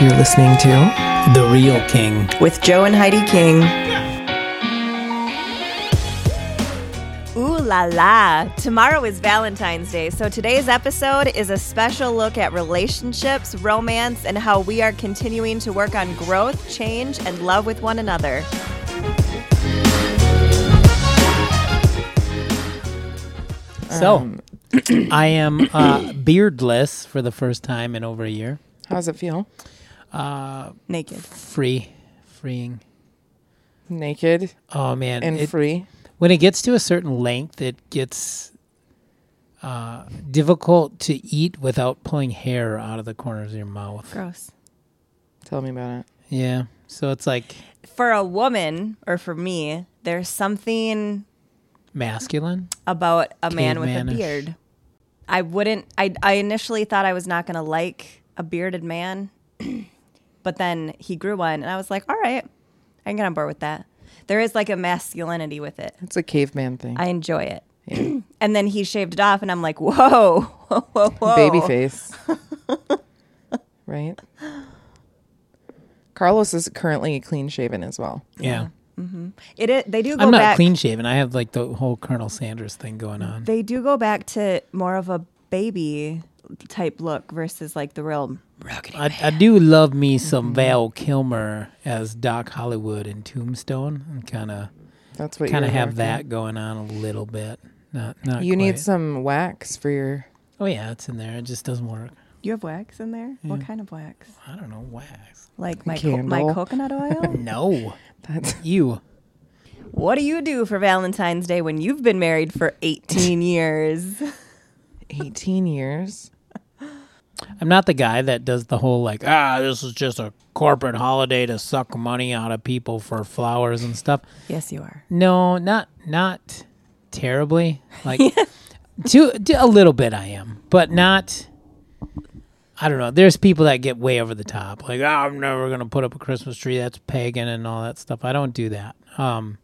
You're listening to The Real King. with Joe and Heidi King. Ooh la la! Tomorrow is Valentine's Day, so today's episode is a special look at relationships, romance, and how we are continuing to work on growth, change, and love with one another. So, Um, I am uh, beardless for the first time in over a year. How does it feel? Naked. Free, freeing. Naked Oh man, and it- free. when it gets to a certain length, it gets uh, difficult to eat without pulling hair out of the corners of your mouth. Gross. Tell me about it. Yeah, so it's like For a woman, or for me, there's something masculine. about a man with a beard. I wouldn't. I I initially thought I was not going to like a bearded man, but then he grew one, and I was like, all right, I can get on board with that. There is like a masculinity with it. It's a caveman thing. I enjoy it. and then he shaved it off, and I'm like, whoa, whoa, whoa, whoa. Baby face. right? Carlos is currently clean shaven as well. Yeah, mm-hmm. It is, they do go I'm not back. clean shaven. I have like the whole Colonel Sanders thing going on. They do go back to more of a baby type look versus like the real ruggedy. I, I do love me some mm-hmm. Val Kilmer as Doc Holliday in Tombstone, and kind of That's what kind of have working. that going on a little bit. Not not. You need some wax for your. Oh yeah, it's in there. It just doesn't work. You have wax in there? What kind of wax? I don't know wax. Like my co- my coconut oil? No, That's you. what do you do for Valentine's Day when you've been married for 18 years? 18 years. I'm not the guy that does the whole like ah this is just a corporate holiday to suck money out of people for flowers and stuff. yes, you are. No, not not terribly. Like to, to a little bit I am, but not I don't know. There's people that get way over the top. Like, oh, I'm never going to put up a Christmas tree. That's pagan and all that stuff. I don't do that. Um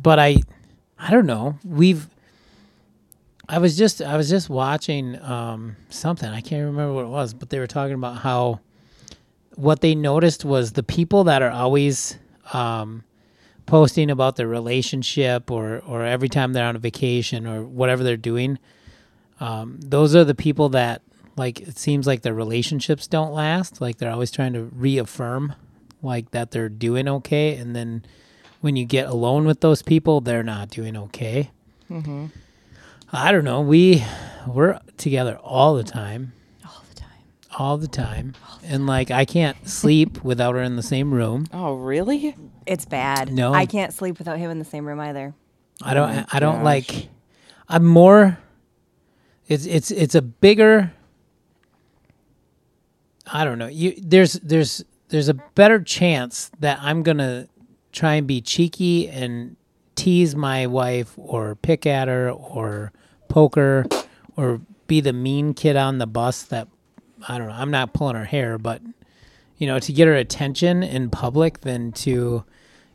but I I don't know. We've I was just I was just watching um something. I can't remember what it was, but they were talking about how what they noticed was the people that are always um posting about their relationship or or every time they're on a vacation or whatever they're doing um, those are the people that like it seems like their relationships don't last. Like they're always trying to reaffirm like that they're doing okay. And then when you get alone with those people they're not doing okay i don't know we we're together all the time All the time. all the time and like i can't sleep without her in the same room Oh, really? It's bad. No. I can't sleep without him in the same room either. I don't. Oh my I don't gosh. like. I'm more. It's it's it's a bigger. I don't know. You there's there's there's a better chance that I'm gonna try and be cheeky and tease my wife or pick at her or poke her or be the mean kid on the bus that I don't know. I'm not pulling her hair, but you know, to get her attention in public than to,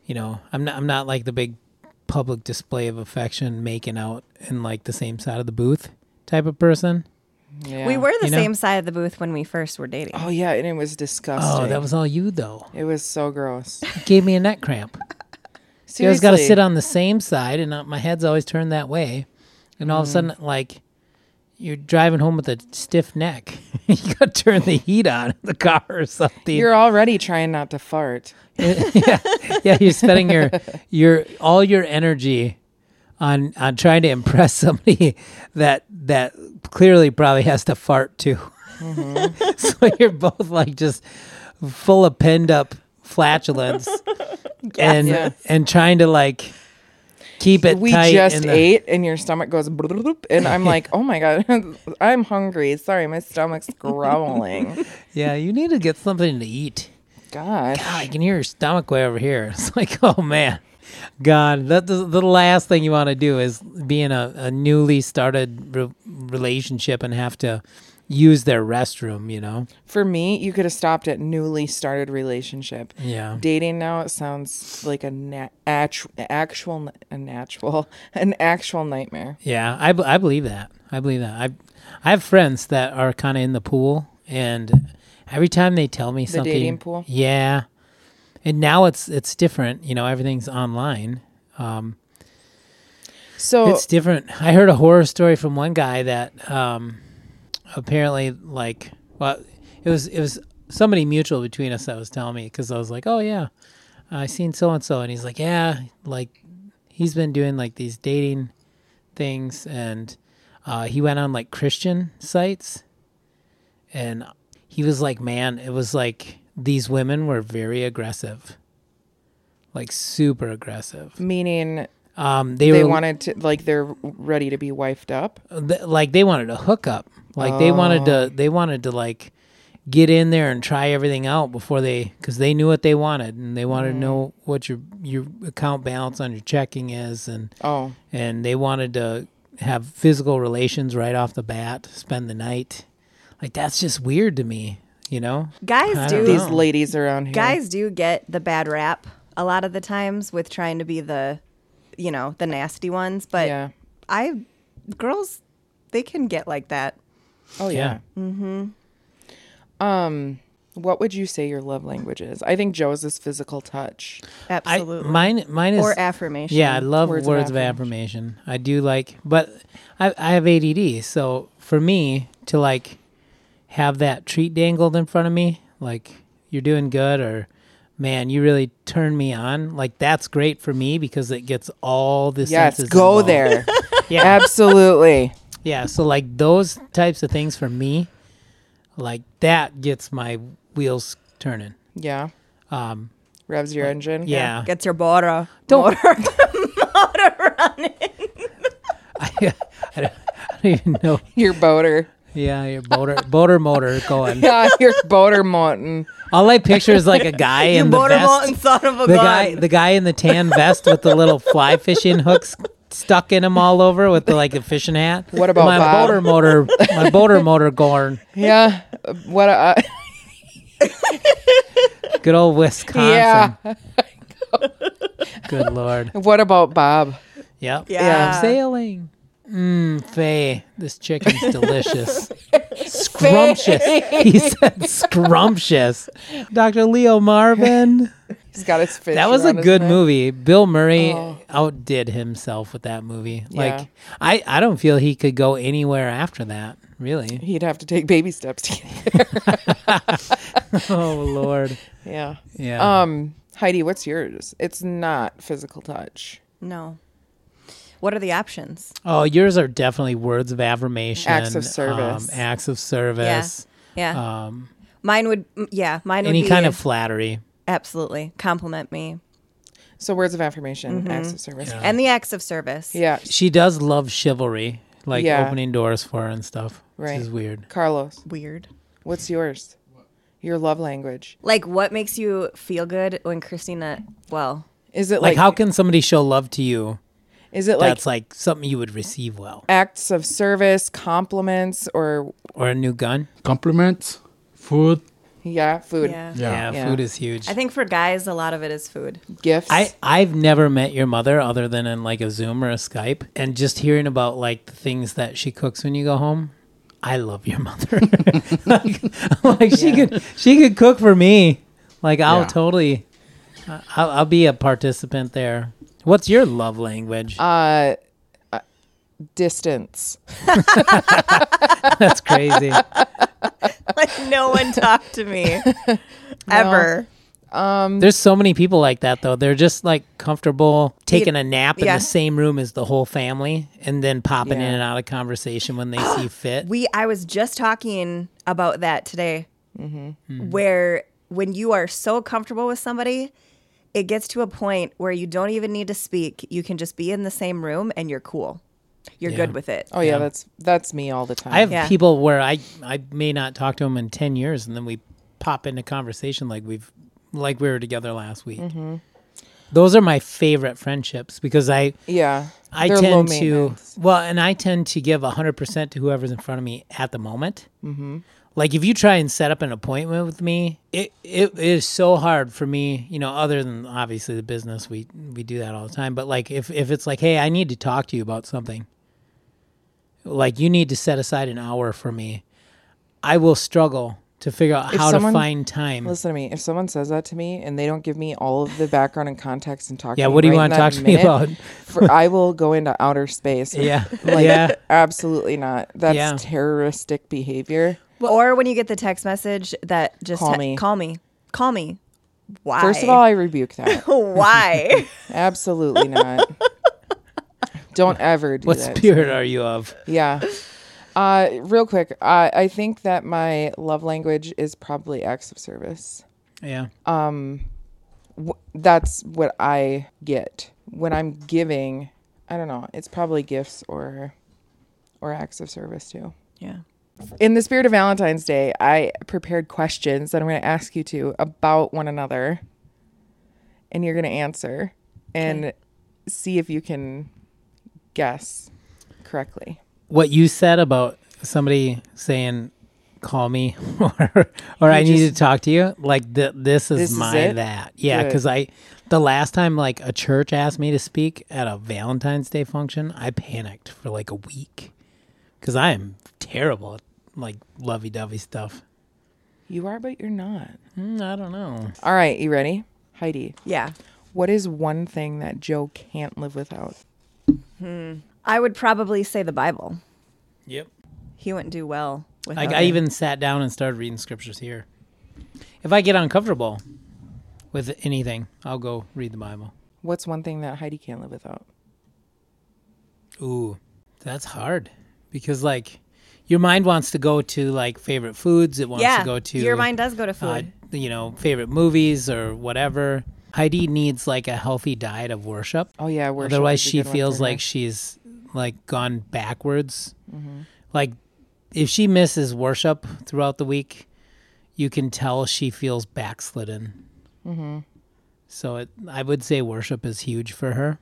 you know, I'm not I'm not like the big public display of affection making out in like the same side of the booth type of person. Yeah. We were the You know? same side of the booth when we first were dating. Oh, yeah. And it was disgusting. Oh, that was all you though. It was so gross. It gave me a neck cramp. Seriously. You always got to sit on the same side, and my head's always turned that way. And all of a mm. sudden, like you're driving home with a stiff neck, you got to turn the heat on in the car or something. You're already trying not to fart. yeah, yeah, you're spending your your all your energy on on trying to impress somebody that that clearly probably has to fart too. Mm-hmm. so you're both like just full of pinned up flatulence and Yeah. and trying to like keep it we just the- ate and your stomach goes bloop, and i'm like oh my god i'm hungry. Sorry my stomach's growling. Yeah, you need to get something to eat. gosh. God, I can hear your stomach way over here. It's like, oh man, God, that the, the last thing you want to do is be in a, a newly started re- relationship and have to use their restroom. You know? for me you could have stopped at newly started relationship Yeah. dating now it sounds like a na- actu- actual a natural an actual nightmare Yeah, I, b- I believe that. I believe that. I I have friends that are kind of in the pool and every time they tell me The something, dating pool? yeah. And now it's it's different. You know, everything's online. Um, So it's different. I heard a horror story from one guy that um, apparently, like, well, it was it was somebody mutual between us that was telling me because I was like, oh yeah, I seen so and so, and he's like, yeah, like he's been doing like these dating things, and uh, he went on like Christian sites, and he was like, man, it was like these women were very aggressive, like super aggressive. meaning Um, they, they, were wanted to like they're ready to be wifed up. th- like they wanted to hook up like they wanted to they wanted to like get in there and try everything out before they because they knew what they wanted and they wanted to know what your your account balance on your checking is and Oh, and they wanted to have physical relations right off the bat spend the night like that's just weird to me you know Guys don't do know. these ladies around here. guys do get the bad rap a lot of the times with trying to be the you know, the nasty ones, but yeah. I girls they can get like that. Oh yeah. Yeah. Mm-hmm. Um, what would you say your love language is? I think Joe's is physical touch. I, Absolutely. mine mine is or affirmation. Yeah, I love Words words, of of, affirmation. I do like, but I, I have ADD, so for me to like have that treat dangled in front of me, like you're doing good, or man, you really turn me on. Like that's great for me because it gets all the Yes, senses go involved. there. Yeah, Absolutely. yeah. So like those types of things for me, like that gets my wheels turning. Yeah. Um, Revs your engine. yeah. Gets your border. Don't- motor, motor running. I, I, don't, I don't even know. Your boater. Yeah, your boater, boater motor going. Yeah, your boater mountain. All I picture is like a guy You in the motor vest. son of a The gun. guy, the guy in the tan vest with the little fly fishing hooks stuck in him all over with the like a fishing hat. What about my Bob? boater motor? My boater motor going. Yeah. What? Uh, Good old Wisconsin. yeah. Good lord. What about Bob? Yep. Yeah. I'm sailing. Mmm, Faye, this chicken's delicious. scrumptious. He said scrumptious. Dr. Leo Marvin. He's got his fish. That was a good neck. movie. Bill Murray Oh. outdid himself with that movie. Yeah. Like I, I don't feel he could go anywhere after that, really. He'd have to take baby steps to get there. oh lord. Yeah. Yeah. Um, Heidi, what's yours? It's not physical touch. No. What are the options? oh, yours are definitely words of affirmation. Acts of service. Um, acts of service. Yeah. Um, mine would yeah, mine would be any kind of flattery. absolutely compliment me. So words of affirmation, Mm-hmm. acts of service. Yeah. And the acts of service. Yeah. She does love chivalry, like Yeah. opening doors for her and stuff. Right. Which is weird. Carlos, Weird. what's yours? Your love language. Like what makes you feel good when Christina well, Is it Like, like, how can somebody show love to you is it like that's like something you would receive well? acts of service, compliments, or Or a new gun? Compliments, food. yeah, food, yeah. Yeah. Yeah, Yeah. food is huge. I think for guys a lot of it is food. gifts? I I've never met your mother other than in like a Zoom or a Skype, and just hearing about like the things that she cooks when you go home. I love your mother. like, like she could she could cook for me. Like I'll Yeah. totally, I'll, I'll be a participant there. What's your love language? uh, uh, distance. That's crazy. like no one talked to me ever. um There's so many people like that though. They're just like comfortable taking a nap in yeah. the same room as the whole family, and then popping Yeah. in and out of conversation when they see fit. We I was just talking about that today. Mm-hmm. Where when you are so comfortable with somebody, it gets to a point where you don't even need to speak. You can just be in the same room and you're cool. You're Yeah. good with it. Oh yeah, Yeah. that's that's me all the time. I have Yeah. people where I I may not talk to them in ten years, and then we pop into conversation like we've like we were together last week. Mm-hmm. Those are my favorite friendships because I yeah, I they're tend to well, and I tend to give hundred percent to whoever's in front of me at the moment. Mm-hmm. Like if you try and set up an appointment with me, it it is so hard for me. You know, other than obviously the business, we we do that all the time. But like if if it's like, hey, I need to talk to you about something. Like you need to set aside an hour for me. I will struggle to figure out If how someone- to find time. Listen to me. If someone says that to me and they don't give me all of the background and context and talk, yeah, to me what do you right want to talk to me about? For, I will go into outer space. Yeah, Like, yeah. absolutely not. That's Yeah. terroristic behavior. Or when you get the text message that just Call te- me. call me, call me. Why? First of all, I rebuke that. why? Absolutely not. Don't ever do What that. spirit are you of? Yeah. Uh, real quick, I I think that my love language is probably acts of service. Yeah. Wh- That's what I get when I'm giving. I don't know. It's probably gifts or or acts of service too. yeah. In the spirit of Valentine's Day, I prepared questions that I'm going to ask you to about one another, and you're going to answer and see if you can guess correctly. what you said about somebody saying call me or or I You need to talk to you like th- this is This my it? that yeah cuz I the last time like a church asked me to speak at a Valentine's Day function I panicked for like a week cuz I am terrible at like lovey-dovey stuff You are, but you're not. Mm, I don't know All right, you ready? Heidi, Yeah. what is one thing that Joe can't live without? I would probably say the Bible. yep He wouldn't do well with like I even sat down and started reading scriptures here if I get uncomfortable with anything I'll go read the Bible What's one thing that Heidi can't live without? Ooh, that's hard because like your mind wants to go to like favorite foods. It wants yeah. to go to Your mind does go to uh, food. you know, favorite movies or whatever. Heidi needs like a healthy diet of worship. Oh yeah, worship Otherwise, she feels like she's like gone backwards. Mm-hmm. Like if she misses worship throughout the week, you can tell she feels backslidden. Mm-hmm. So it, I would say worship is huge for her.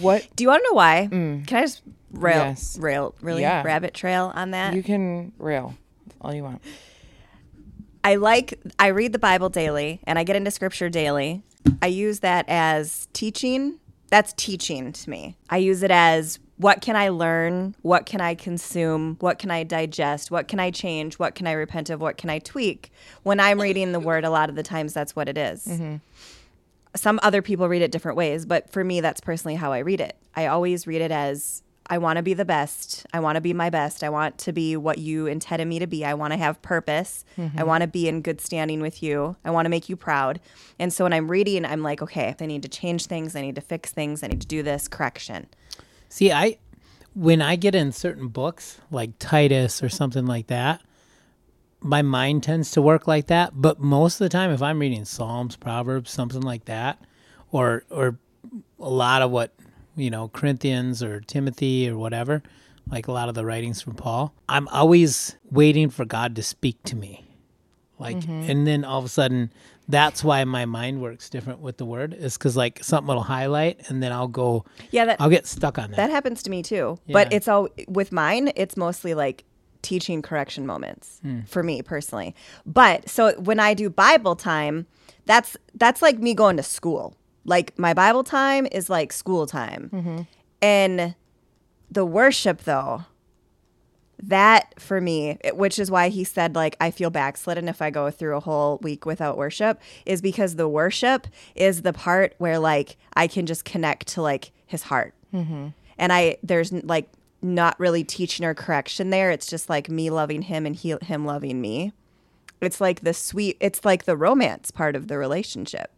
what Do you want to know why? Can I just rail. Yes. rail, really Yeah. rabbit trail on that? you can rail all you want. I like I read the Bible daily and I get into scripture daily. I use that as teaching. That's teaching to me. I use it as what can I learn? What can I consume? What can I digest? What can I change? What can I repent of? What can I tweak? When I'm reading the word, a lot of the times that's what it is. Mm-hmm. Some other people read it different ways, but for me, that's personally how I read it. I always read it as I want to be the best. I want to be my best. I want to be what you intended me to be. I want to have purpose. I mm-hmm. want to be in good standing with you. I want to make you proud. And so when I'm reading, I'm like, okay, if I need to change things. I need to fix things. I need to do this correction. See, I when I get in certain books like Titus or something like that, my mind tends to work like that. But most of the time, if I'm reading Psalms, Proverbs, something like that, or or a lot of what you know Corinthians or Timothy or whatever, like a lot of the writings from Paul, I'm always waiting for God to speak to me. Like, and then all of a sudden, that's why my mind works different with the word is because like something will highlight, and then I'll go, Yeah, that I'll get stuck on that. that happens to me too. But it's all with mine. It's mostly like teaching correction moments Hmm. for me personally. But so when I do Bible time, that's that's like me going to school. Like my Bible time is like school time, Mm-hmm. and the worship though. That for me, it- which is why he said like I feel backslidden if I go through a whole week without worship, is because the worship is the part where like I can just connect to like his heart and I there's like not really teaching or correction there. It's just like me loving him and he, him loving me. It's like the sweet. It's like the romance part of the relationship.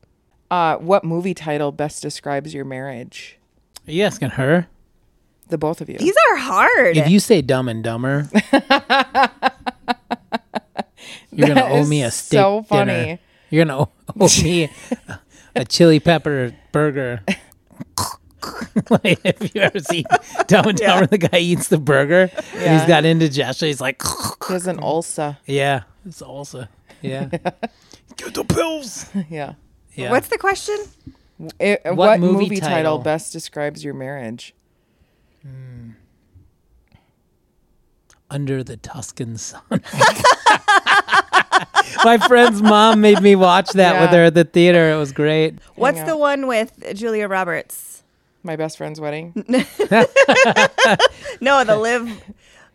Uh, what movie title best describes your marriage? Are you asking her? The both of you. These are hard. If you say Dumb and Dumber, you're gonna owe me a steak so funny. dinner. You're gonna owe, owe me a, a chili pepper burger. like if you ever see Dumb and Dumber, the guy eats the burger and Yeah. he's got indigestion. He's like, He has an ulcer. yeah, it's also yeah. Get the pills. yeah. Yeah. What's the question? It- what, movie movie, title? title? best describes your marriage? Hmm. Under the Tuscan sun. My friend's mom made me watch that with her at the theater. It was great. What's the one with Julia Roberts? My best friend's wedding. No, the live.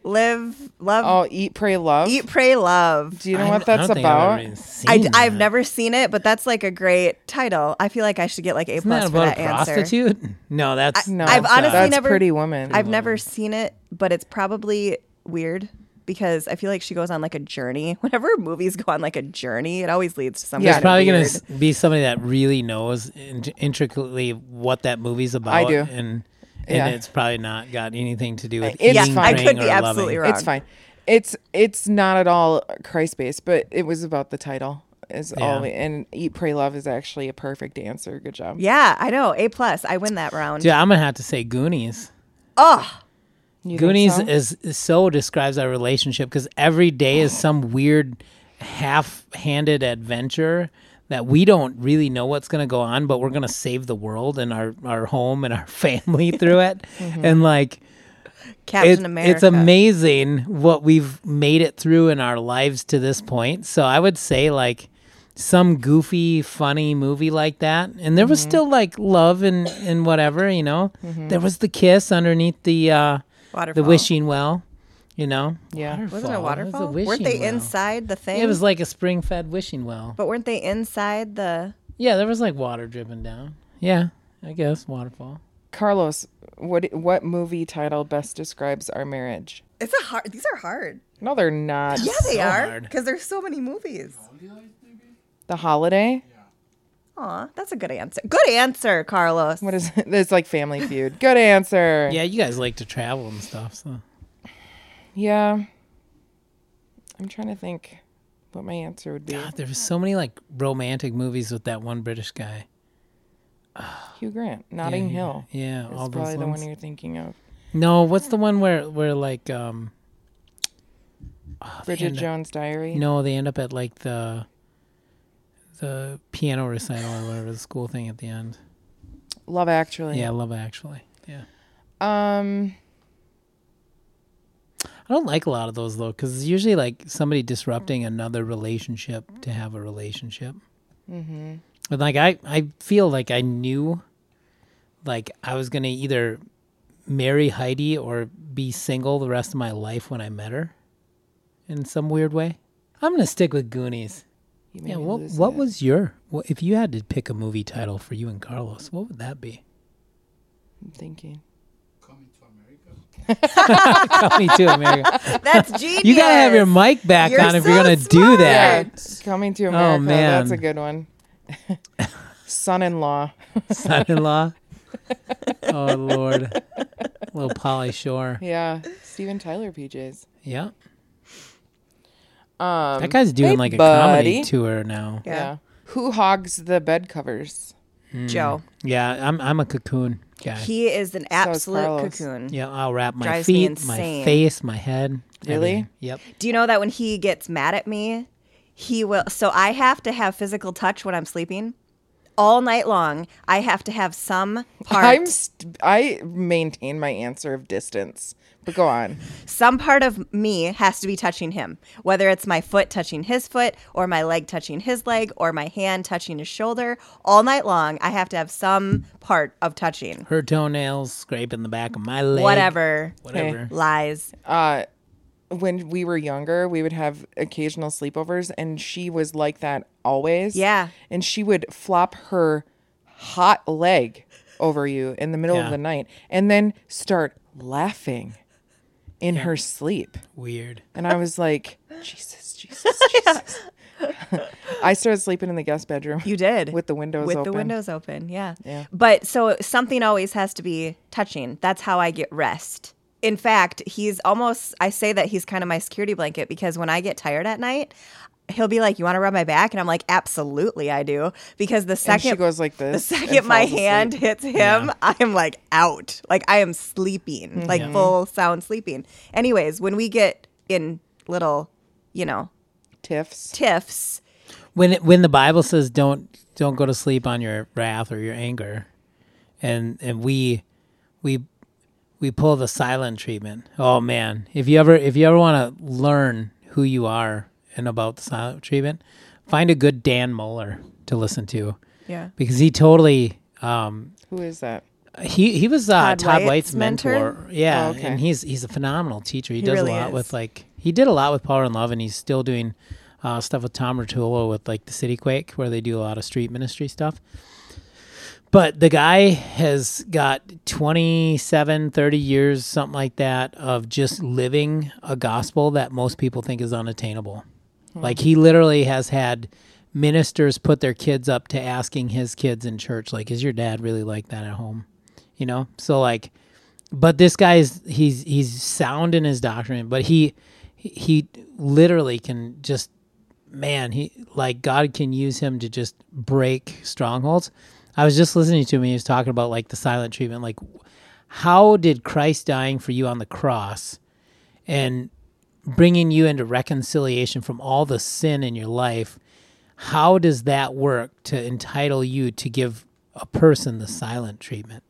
Live, love, Oh, eat, pray, love. eat, pray, love. Do you know I- what I that's don't think I've about? seen I, that. I've never seen it, but that's like a great title. I feel like I should get like A Isn't plus that for about that a answer. prostitute? No, that's no, I've that's, honestly that's never- Pretty Woman. I've never seen it, but it's probably weird because I feel like she goes on like a journey. Whenever movies go on like a journey, it always leads to something. Yeah, It's probably weird. going to be somebody that really knows in- intricately what that movie's about. I do. and and Yeah. it's probably not got anything to do with It's eating, fine. I could be or absolutely loving. wrong. It's fine. It's it's not at all Christ based, but it was about the title. Is Yeah. all and eat, pray, love is actually a perfect answer. Good job. Yeah, I know. A plus. I win that round. Yeah, I'm gonna have to say Goonies. Oh, You Goonies so? is, is so describes our relationship because every day is some weird half-handed adventure that we don't really know what's going to go on, but we're going to save the world and our our home and our family through it. Mm-hmm. And like Captain it- America. it's amazing what we've made it through in our lives to this point. So I would say like some goofy, funny movie like that, and there was Mm-hmm. still like love and and whatever, you know. There was the kiss underneath the uh, Waterfall. the wishing well, you know. Yeah. Waterfall. Wasn't it a It was waterfall? Weren't they well. inside the thing? It was like a spring-fed wishing well. but weren't they inside the? Yeah, there was like water dripping down. Yeah, I guess waterfall. Carlos, what what movie title best describes our marriage? It's a hard. These are hard. No, they're not. Yeah, they So are because there's so many movies. The Holiday. Aw, that's a good answer. Good answer, Carlos. What is it? It's like Family Feud. Good answer. Yeah, you guys like to travel and stuff, so Yeah. I'm trying to think what my answer would be. God, there was so many like romantic movies with that one British guy. Hugh Grant, Notting yeah, Hill. Yeah, all those probably the ones. one you're thinking of. No, what's the one where where like um oh, Bridget end up- Jones' Diary. No, they end up at like the the piano recital or whatever the school thing at the end. Love Actually. Yeah, Love Actually. Yeah, Um. I don't like a lot of those though, because it's usually like somebody disrupting another relationship to have a relationship. Mm-hmm. But like I, I feel like I knew, like I was gonna either marry Heidi or be single the rest of my life when I met her, in some weird way. I'm gonna stick with Goonies. Yeah. What What was your? What, if you had to pick a movie title for you and Carlos, what would that be? I'm thinking. Coming to America. Coming. That's genius. You gotta have your mic back You're on if so you're gonna do that. Yeah, coming to America. Oh man. That's a good one. Son-in-law. son-in-law. oh Lord, little Pauly Shore. Yeah, Steven Tyler PJs. Yeah, Um, that guy's doing hey, like a buddy. comedy tour now. Yeah. Yeah. Who hogs the bed covers? Joe. Yeah, I'm I'm a cocoon guy. He is an is absolute Carlos. cocoon. yeah, I'll wrap my Drives me feet, my insane. face, my head. Really? everything. Yep. Do you know that when he gets mad at me, he will? So I have to have physical touch when I'm sleeping. All night long, I have to have some part. I'm st- I maintain my answer of distance, but go on. some part of me has to be touching him, whether it's my foot touching his foot, or my leg touching his leg, or my hand touching his shoulder. All night long, I have to have some part of touching. Her toenails scraping the back of my leg. Whatever Whatever. lies. Uh, when we were younger, we would have occasional sleepovers, and she was like that always. Yeah. And she would flop her hot leg over you in the middle Yeah. of the night and then start laughing in her sleep. Weird. And I was like, Jesus, Jesus, Jesus. I started sleeping in the guest bedroom. You did With the windows open. with open. the windows open. Yeah. Yeah. But so something always has to be touching. That's how I get rest. In fact, he's almost. I say that he's kind of my security blanket because when I get tired at night, he'll be like, "You want to rub my back?" And I'm like, "Absolutely, I do." Because the second she goes like this. and second my falls hand asleep. hits him, I am like out. Like I am sleeping, mm-hmm. like full sound sleeping. Anyways, when we get in little, you know, tiffs. tiffs, when it, when the Bible says don't don't go to sleep on your wrath or your anger, and and we we we pull the silent treatment. Oh man, if you ever if you ever want to learn who you are and about the silent treatment, find a good Dan Mohler to listen to yeah, because he totally um, Who is that? He he was uh, Todd Todd, White's White's mentor? mentor. Yeah, Oh, okay. and he's he's a phenomenal teacher. He, He does really a lot is. with like he did a lot with Power and Love, and he's still doing uh, stuff with Tom Rotula with like the City Quake, where they do a lot of street ministry stuff. But the guy has got 27, 30 years, something like that, of just living a gospel that most people think is unattainable. Hmm. Like he literally has had ministers put their kids up to asking his kids in church, like, is your dad really like that at home? You know? So like but this guy's he's he's sound in his doctrine, but he he literally can just man, he like God can use him to just break strongholds. I was just listening to him. He was talking about like the silent treatment. Like, how did Christ dying for you on the cross and bringing you into reconciliation from all the sin in your life? How does that work to entitle you to give a person the silent treatment?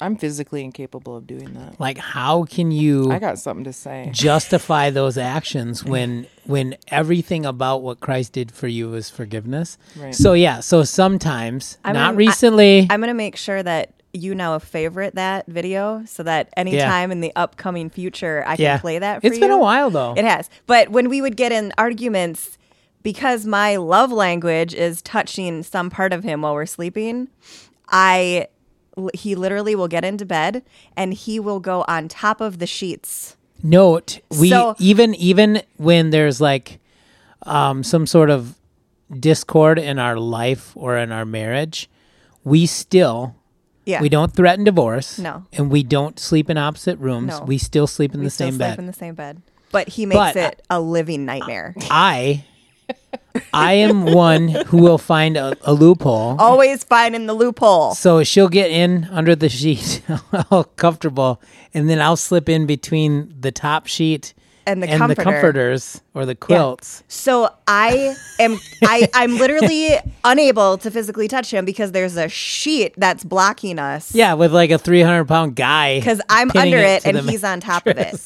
I'm physically incapable of doing that. Like, how can you? I got something to say. justify those actions when when everything about what Christ did for you is forgiveness. Right. So yeah, so sometimes I'm not gonna- recently. I'm gonna make sure that you now favorite that video so that anytime in the upcoming future I can yeah, play that for It's you. been a while though. It has. But when we would get in arguments, because my love language is touching some part of him while we're sleeping, I he literally will get into bed and he will go on top of the sheets. Note we So- even even when there's like um, some sort of discord in our life or in our marriage, we still Yeah. we don't threaten divorce. No. and we don't sleep in opposite rooms. No. We still sleep in we the still same sleep bed. in the same bed. But he makes But, it a living nightmare. I I am one who will find a, a loophole. Always finding the loophole. So she'll get in under the sheet, all comfortable, and then I'll slip in between the top sheet And the and comforter. the comforters or the quilts. So I am I I'm literally unable to physically touch him because there's a sheet that's blocking us. Yeah, with like a 300 pound guy. Because I'm under it to and he's on top of it.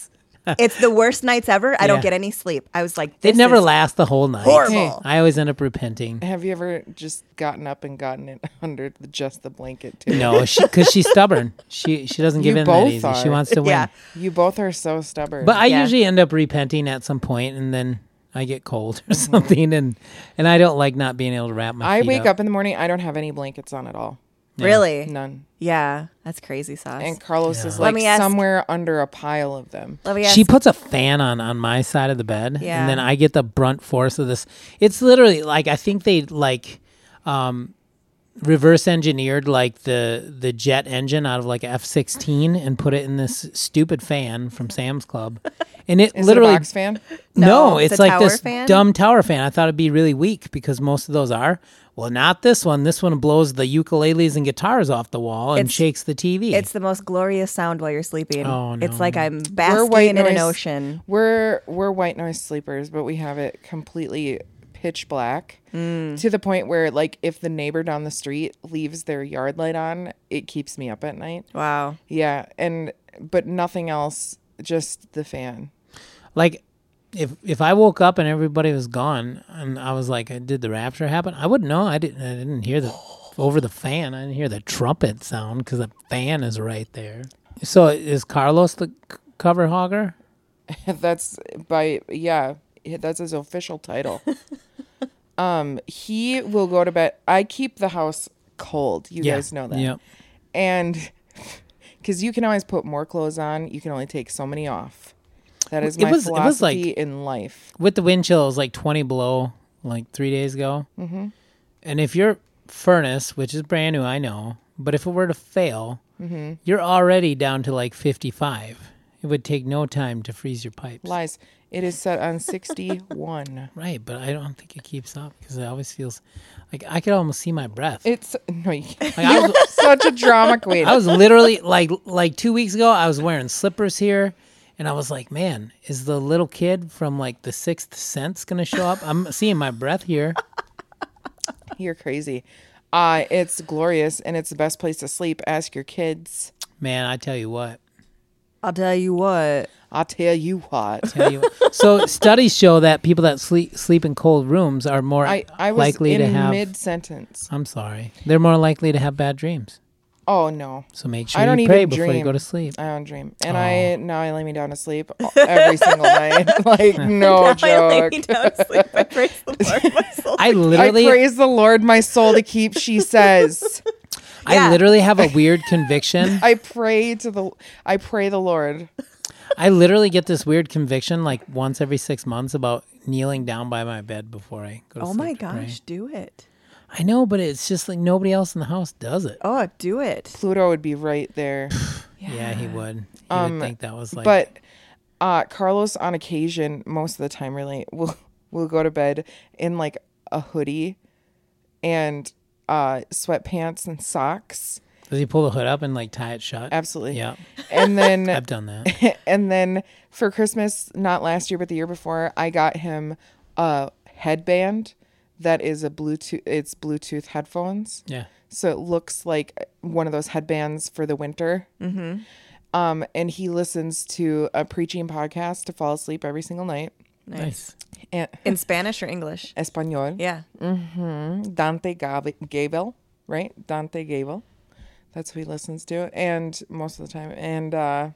Mattress. It's the worst nights ever. I don't Yeah. get any sleep. I was like, It this never is lasts the whole night. horrible. I always end up repenting. Have you ever just gotten up and gotten it under the, just the blanket too? No, because she's stubborn. She she doesn't give You in that both easy. She are. wants to win. Yeah. You both are so stubborn. But I Yeah. usually end up repenting at some point, and then I get cold or something, and and I don't like not being able to wrap my. I feet wake up in the morning. I don't have any blankets on at all. Really? None. Yeah, that's crazy sauce. And Carlos is Yeah. Let like me ask- somewhere under a pile of them. Let me ask. She puts a fan on on my side of the bed, Yeah. and then I get the brunt force of this. It's literally like I think they like um, reverse engineered like the the jet engine out of like F sixteen and put it in this stupid fan from Sam's Club, and it Is literally it a box fan? no, No, it's it's a like tower this fan? dumb tower fan. I thought it'd be really weak because most of those are. Well, not this one. This one blows the ukuleles and guitars off the wall and It's- shakes the TV. it's the most glorious sound while you're sleeping. Oh, no. It's like I'm We're basking white in an noise- ocean. We're we're white noise sleepers, but we have it completely pitch black Mm. to the point where like if the neighbor down the street leaves their yard light on, it keeps me up at night. Wow. Yeah, and but nothing else, just the fan. like if if I woke up and everybody was gone and I was like, did the rapture happen? I wouldn't know. I didn't. I didn't hear the over the fan. I didn't hear the trumpet sound because the fan is right there. So is Carlos the c- cover hogger? That's by yeah, that's his official title. um, he will go to bed. I keep the house cold. You guys know that. Yep. and because you can always put more clothes on, you can only take so many off. That is It my was- it was like- philosophy in life. With the wind chill, it was like twenty below like three days ago. Mm-hmm. And if your furnace, which is brand new, I know, but if it were to fail, Mm-hmm. you're already down to like fifty-five. It would take no time to freeze your pipes. Lies. It is set on sixty-one. Right, but I don't think it keeps up because it always feels like I could almost see my breath. It's no, you. Like, I, was, such a drama queen. I was literally like like two weeks ago. I was wearing slippers here, and I was like, "Man, is the little kid from like the Sixth Sense gonna show up?" I'm seeing my breath here. You're crazy. Uh, it's glorious and it's the best place to sleep. Ask your kids. Man, I tell you what. I'll tell you what. I'll tell you what. Tell you what. So studies show that people that sleep sleep in cold rooms are more I, I was likely in to have. mid sentence. I'm sorry. They're more likely to have bad dreams. Oh no, So make sure I don't you even pray before you go to sleep. I don't dream, and I now I lay me down to sleep every single night. Like no Now I lay joke. me down to sleep. I praise the Lord, my soul. I I literally, I, praise the Lord, my soul to keep. She says, Yeah. literally have a weird conviction. I pray to the, I pray the Lord. I literally get this weird conviction like once every six months about kneeling down by my bed before I go to sleep. oh sleep. my to pray. gosh, do it. I know, but it's just like nobody else in the house does it. Oh, do it. Pluto would be right there. Yeah, he would. He Um, would think that was like. but uh, Carlos, on occasion, most of the time, really, will will go to bed in like a hoodie and uh, sweatpants and socks. does he pull the hood up and like tie it shut? Absolutely. Yeah, And then I've done that. and then for Christmas, not last year but the year before, I got him a headband that is a Bluetooth. It's Bluetooth headphones, Yeah. so it looks like one of those headbands for the winter. Mm-hmm. Um, and he listens to a preaching podcast to fall asleep every single night. Nice. And In Spanish or English? Espanol, Yeah. Dante Gebel, right? Dante Gebel. That's who he listens to, and most of the time, and uh,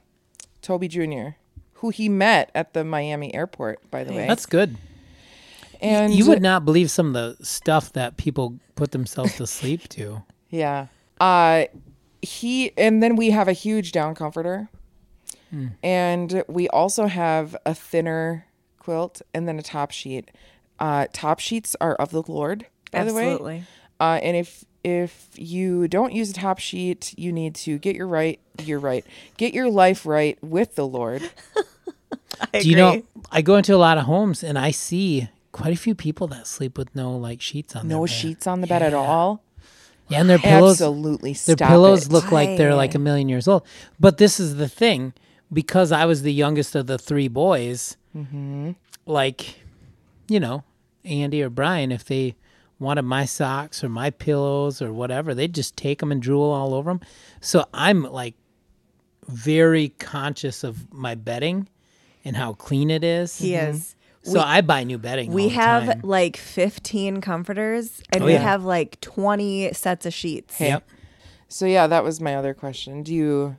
Toby Jr., who he met at the Miami airport, by the way. That's good. and You would not believe some of the stuff that people put themselves to sleep to. Yeah. Uh he and then we have a huge down comforter. And we also have a thinner quilt and then a top sheet. Uh top sheets are of the Lord, by the way. Absolutely. Uh and if if you don't use a top sheet, you need to get your right your right. Get your life right with the Lord. I Do you know? agree. I go into a lot of homes and I see quite a few people that sleep with no like sheets on. No their bed. sheets on the bed at all. Yeah, and their pillows. Absolutely Their stop pillows it. look like they're like a million years old. But this is the thing, because I was the youngest of the three boys. Mm-hmm. Like, you know, Andy or Brian, if they wanted my socks or my pillows or whatever, they'd just take them and drool all over them. So I'm like very conscious of my bedding and how clean it is. He is. So I buy new bedding. We all the have time. like 15 comforters and Oh, we yeah. have like 20 sets of sheets. Yep. So yeah, that was my other question. Do you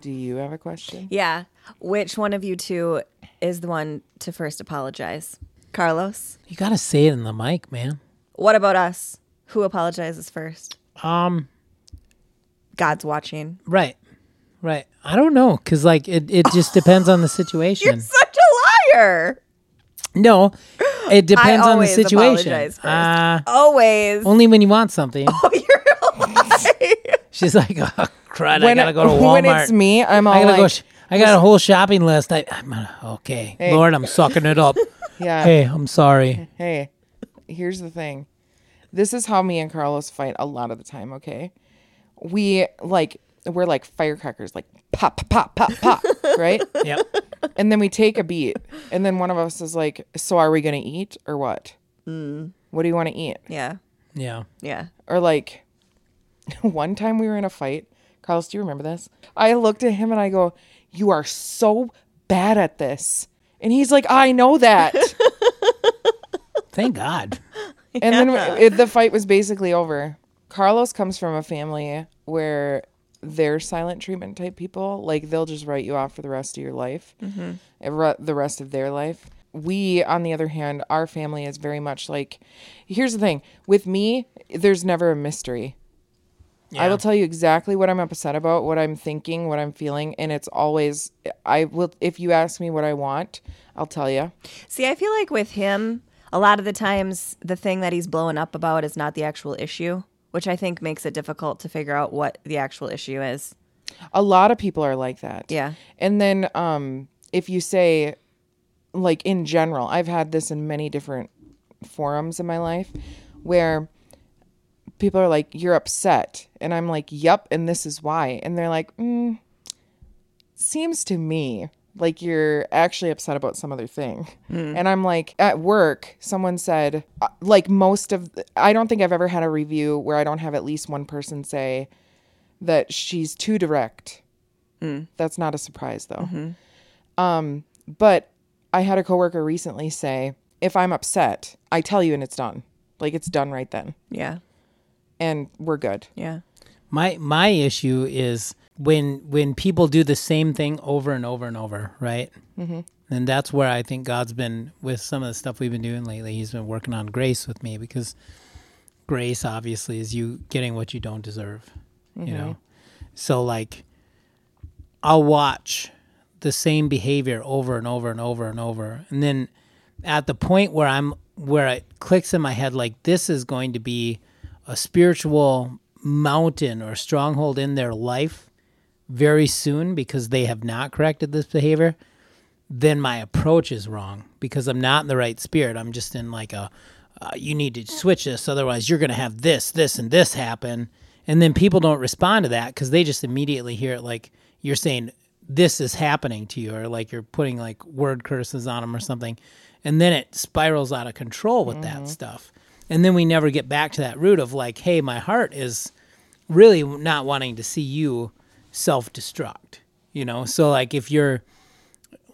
do you have a question? Yeah. Which one of you two is the one to first apologize? Carlos? You got to say it in the mic, man. What about us? Who apologizes first? Um, God's watching. Right. Right. I don't know cuz like it it just depends on the situation. You're such a liar. No. It depends on the always situation. apologize first. Uh, Always. only when you want something. Oh, you're a liar. She's like, "Oh, crud, I When, got to go to Walmart. when it's me, I'm all I got to like, go sh- I got a whole shopping list. I I'm okay. Hey. Lord, I'm sucking it up. yeah. hey, I'm sorry. Hey, here's the thing. This is how me and Carlos fight a lot of the time, okay? We like we're like firecrackers, like pop, pop, pop, pop, right? Yep. And then we take a beat, and then one of us is like, "So are we gonna eat or what? Mm. What do you want to eat?" yeah. Yeah. Yeah. Or like, one time we were in a fight. Carlos, do you remember this? I looked at him and I go, "You are so bad at this," and he's like, "I know that." Thank God. and then it, the fight was basically over. Carlos comes from a family where they're silent treatment type people. Like they'll just write you off for the rest of your life, mm-hmm. re- the rest of their life. We, on the other hand, our family is very much like. Here's the thing with me, there's never a mystery. I will tell you exactly what I'm upset about, what I'm thinking, what I'm feeling, and it's always. I will. If you ask me what I want, I'll tell you. See, I feel like with him, a lot of the times the thing that he's blowing up about is not the actual issue, which I think makes it difficult to figure out what the actual issue is. A lot of people are like that. Yeah. And then um if you say like in general, I've had this in many different forums in my life where people are like you're upset and I'm like, "Yep, and this is why." And they're like, mm, "Seems to me like you're actually upset about some other thing." And I'm like, at work, someone said uh, like most of I don't think I've ever had a review where I don't have at least one person say that she's too direct. That's not a surprise though. Um, but I had a coworker recently say, if I'm upset, I tell you and it's done. Like it's done right then. Yeah. And we're good. Yeah. My my issue is when when people do the same thing over and over and over, right? Mm-hmm. And that's where I think God's been with some of the stuff we've been doing lately. He's been working on grace with me because grace obviously is you getting what you don't deserve, you know. So like I'll watch the same behavior over and over and over and over. And then at the point where I'm where it clicks in my head like this is going to be a spiritual mountain or stronghold in their life very soon because they have not corrected this behavior, then my approach is wrong because I'm not in the right spirit. I'm just in like a uh, you need to switch this otherwise you're going to have this this and this happen. And then people don't respond to that because they just immediately hear it like you're saying this is happening to you or like you're putting like word curses on them or something. And then it spirals out of control with that stuff and then we never get back to that root of like hey my heart is really not wanting to see you self-destruct you know so like if you're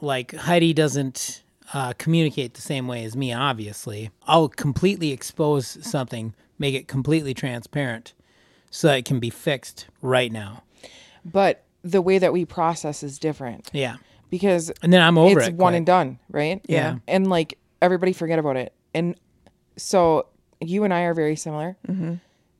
like heidi doesn't uh, communicate the same way as me obviously i'll completely expose something make it completely transparent so that it can be fixed right now But the way that we process is different yeah because and then i'm over it's it one quick. and done, right? Yeah. And like everybody forget about it. And so you and I are very similar. Mm-hmm.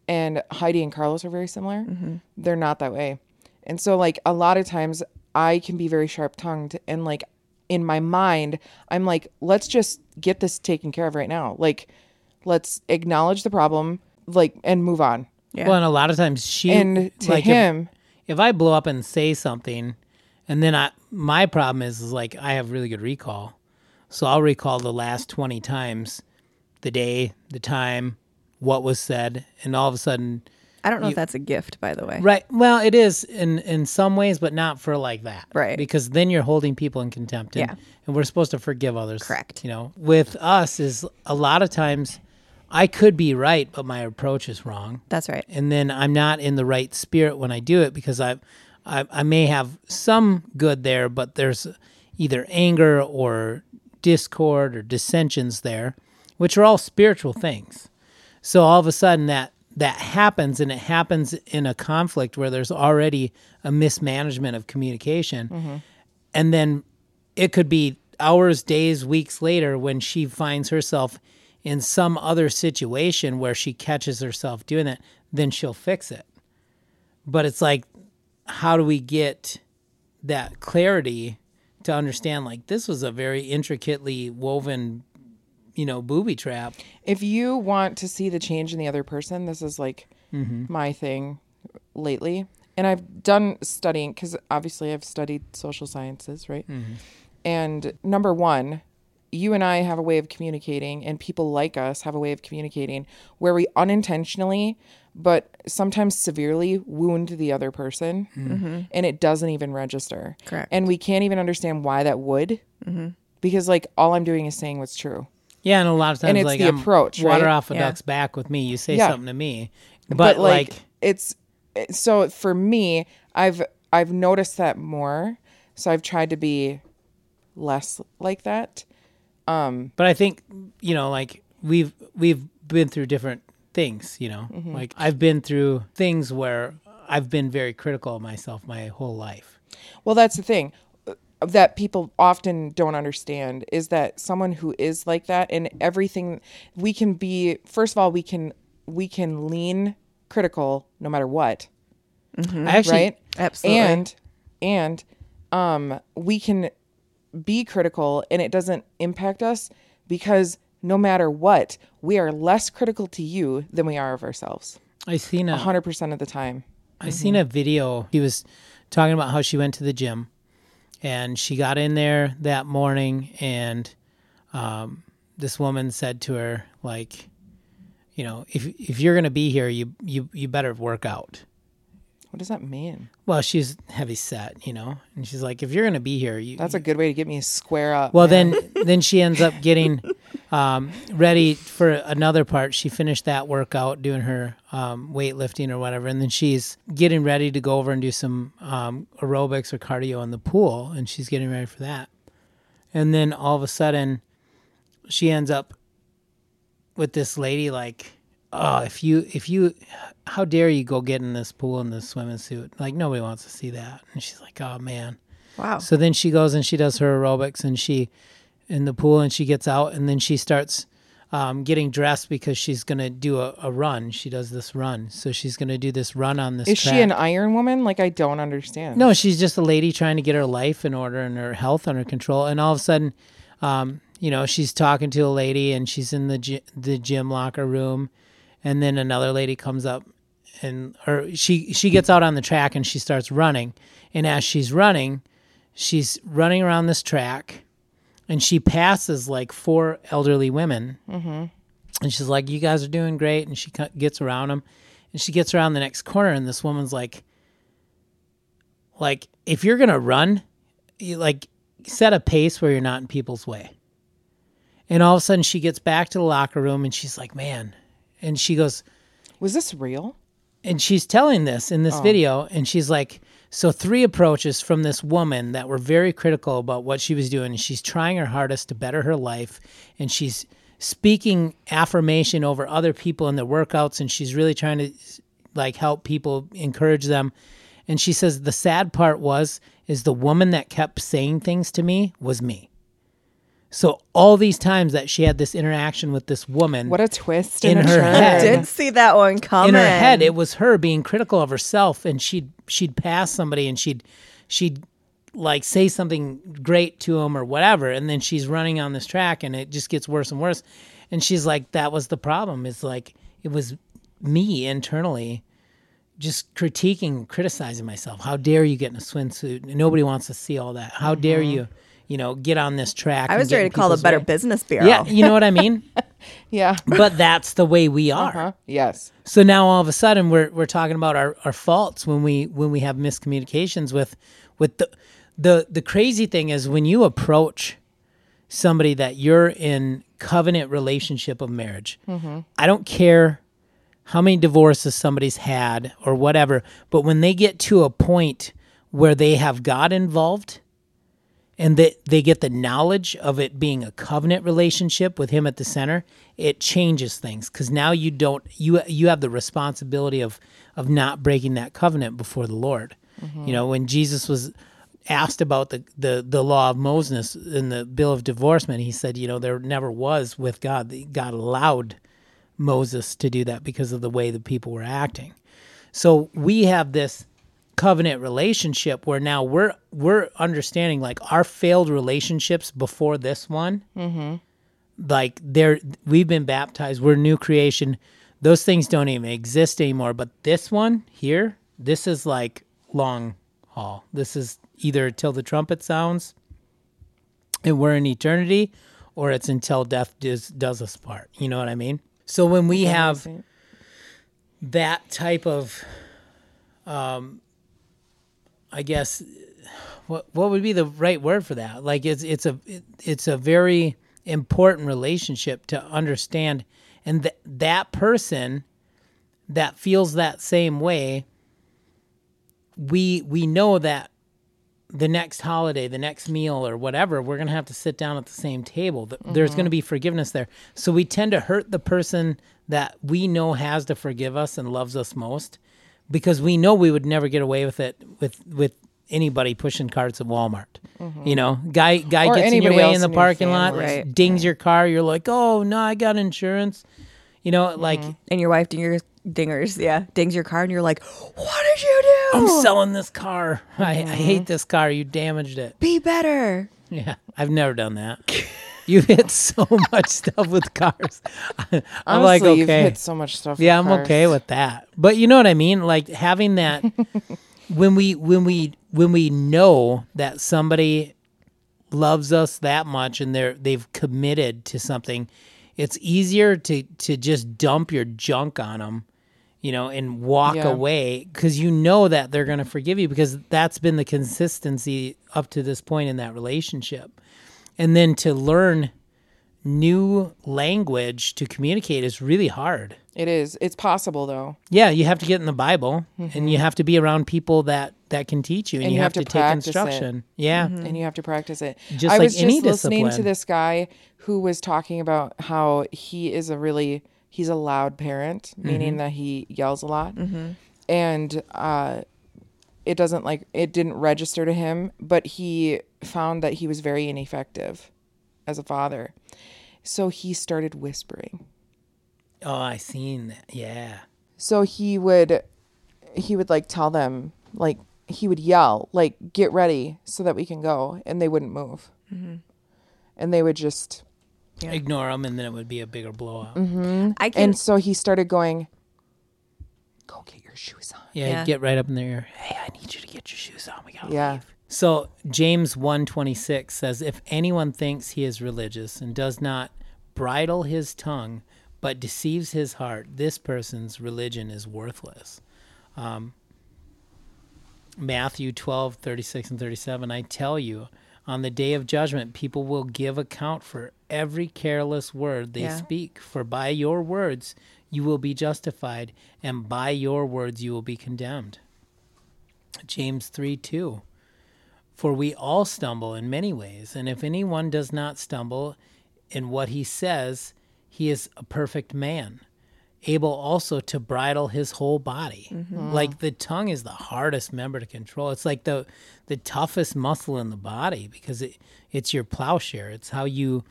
And Heidi and Carlos are very similar. Mm-hmm. They're not that way. And so like a lot of times I can be very sharp tongued and like in my mind, I'm like, let's just get this taken care of right now. Like, let's acknowledge the problem, like, and move on. Yeah. well and a lot of times she And to like if- him, if I blow up and say something, and then I my problem is, is like I have really good recall, so I'll recall the last twenty times, the day, the time, what was said, and all of a sudden, I don't know if that's a gift, by the way. right? Well, it is in in some ways, but not for like that, Right. Because then you're holding people in contempt, and, Yeah. and we're supposed to forgive others, Correct. You know, with us is a lot of times. I could be right, but my approach is wrong That's right. and then I'm not in the right spirit when I do it because I, I, I may have some good there, but there's either anger or discord or dissensions there, which are all spiritual things. So all of a sudden that that happens, and it happens in a conflict where there's already a mismanagement of communication, mm-hmm. and then it could be hours, days, weeks later when she finds herself in some other situation where she catches herself doing that, then she'll fix it. But it's like, how do we get that clarity to understand like this was a very intricately woven, you know, booby trap? if you want to see the change in the other person, this is like mm-hmm. my thing lately. And I've done studying because obviously I've studied social sciences, right? Mm-hmm. And number one, you and I have a way of communicating, and people like us have a way of communicating where we unintentionally, but sometimes severely wound the other person, mm-hmm. and it doesn't even register. Correct. And we can't even understand why that would, because like all I'm doing is saying what's true. Yeah, and a lot of times And it's like the I'm approach, water right? off a Yeah. duck's back with me. You say Yeah. something to me, but, but, like, like, it's so for me i've i've noticed that more so i've tried to be less like that but I think you know, like we've we've been through different things. You know, Mm-hmm. like I've been through things where I've been very critical of myself my whole life. well that's the thing that people often don't understand is that someone who is like that and everything we can be first of all we can we can lean critical no matter what. I actually, right? Absolutely. and and um we can be critical and it doesn't impact us because no matter what we are less critical to you than we are of ourselves. I seen a 100% of the time. I seen a video. He was talking about how she went to the gym, and she got in there that morning, and um, this woman said to her, like, you know, if if you're gonna be here, you you you better work out. what does that mean Well, she's heavy set, you know, and she's like, if you're gonna be here, you that's a good way to get me square up Well, man. then then she ends up getting um, ready for another part. She finished that workout doing her um, weightlifting or whatever, and then she's getting ready to go over and do some um, aerobics or cardio in the pool, and she's getting ready for that. And then all of a sudden, she ends up with this lady like oh, if you if you how dare you go get in this pool in this swimming suit? Like nobody wants to see that. And she's like, oh man. Wow. So then she goes and she does her aerobics and she in the pool and she gets out and then she starts um, getting dressed because she's gonna do a, a run. She does this run, so she's gonna do this run on this. Is track. she an Iron Woman? Like I don't understand. No, she's just a lady trying to get her life in order and her health under control. And all of a sudden, um, you know, she's talking to a lady and she's in the gy- the gym locker room, and then another lady comes up and or she she gets out on the track and she starts running. And as she's running, she's running around this track, and she passes like four elderly women. Mm-hmm. And she's like, "You guys are doing great." And she gets around them, and she gets around the next corner, and this woman's like like if you're gonna run, you like set a pace where you're not in people's way. And all of a sudden, she gets back to the locker room and she's like, "Man," and she goes, Was this real? and she's telling this in this video, and she's like, "So three approaches from this woman that were very critical about what she was doing, she's trying her hardest to better her life, and she's." speaking affirmation over other people in their workouts and she's really trying to like help people encourage them and she says the sad part was is the woman that kept saying things to me was me so all these times that she had this interaction with this woman What a twist In in, her turn. head. I did see that one coming. in her head it was her being critical of herself and she'd she'd pass somebody and she'd she'd like say something great to him or whatever and then she's running on this track and it just gets worse and worse and she's like that was the problem it's like it was me internally just critiquing criticizing myself how dare you get in a swimsuit nobody wants to see all that how dare mm-hmm. you you know get on this track I was ready to call the Better way. Business Bureau. yeah you know what i mean Yeah. but that's the way we are Huh? Yes. so now all of a sudden we're we're talking about our, our faults when we when we have miscommunications with with the the the crazy thing is when you approach somebody that you're in covenant relationship of marriage. Mm-hmm. I don't care how many divorces somebody's had or whatever, but when they get to a point where they have God involved and that they get the knowledge of it being a covenant relationship with him at the center, it changes things cuz now you don't you you have the responsibility of of not breaking that covenant before the Lord. You know, when Jesus was asked about the, the, the law of Moses in the bill of divorcement, he said, you know, there never was with God. God allowed Moses to do that because of the way the people were acting. So we have this covenant relationship where now we're we're understanding like our failed relationships before this one. Like they're we've been baptized. We're new creation. Those things don't even exist anymore. But this one here, this is like long haul. This is either till the trumpet sounds and we're in eternity, or it's until death does, does us part. You know what I mean? So when we have that type of, um, I guess, what what would be the right word for that? Like it's it's a it, it's a very important relationship to understand, and th- that person that feels that same way we we know that the next holiday, the next meal, or whatever, we're going to have to sit down at the same table. Th- There's going to mm-hmm. be forgiveness there. So we tend to hurt the person that we know has to forgive us and loves us most because we know we would never get away with it with with anybody pushing carts at Walmart. Mm-hmm. You know, guy guy Or gets in your way in the parking lot. Right. dings your car. You're like, oh no, I got insurance. You know, mm-hmm. like And your wife dingers, dingers, yeah, dings your car, and you're like, "What did you do? I'm selling this car. I, I hate mm-hmm. this car. You damaged it. Be better." Yeah, I've never done that. You hit so much stuff with cars. I'm Honestly, like, okay, you've hit so much stuff. yeah, I'm cars. okay with that. But you know what I mean? Like having that when we when we when we know that somebody loves us that much and they're they've committed to something, it's easier to to just dump your junk on them, you know, and walk Yeah. away because you know that they're going to forgive you because that's been the consistency up to this point in that relationship. And then to learn new language to communicate is really hard. It is. It's possible though, Yeah, you have to get in the Bible and you mm-hmm. have to be around people that that can teach you and, you, have, to, take practice it. instruction. Yeah. Mm-hmm. and you have to practice it. Just I like was any just listening to this guy who was talking about how he is a really he's a loud parent, meaning mm-hmm. that he yells a lot, and uh, it doesn't like it didn't register to him. But he found that he was very ineffective as a father, so he started whispering. Oh, I seen that. Yeah. So he would he would like tell them like he would yell like get ready so that we can go and they wouldn't move. Mm-hmm. And they would just Yeah. Ignore them, and then it would be a bigger blowout. Mm-hmm. I can. and so he started going go get your shoes on. Yeah, Yeah. get right up in their ear. Hey, I need you to get your shoes on. We gotta Yeah. leave. So James 126 says if anyone thinks he is religious and does not bridle his tongue but deceives his heart, this person's religion is worthless. Um, Matthew 12, 36 and 37, I tell you, on the day of judgment, people will give account for every careless word they Yeah. speak. For by your words you will be justified, and by your words you will be condemned. James 3 2. For we all stumble in many ways, and if anyone does not stumble in what he says, he is a perfect man, able also to bridle his whole body. Mm-hmm. Like the tongue is the hardest member to control. It's like the the toughest muscle in the body because it it's your plowshare. It's how you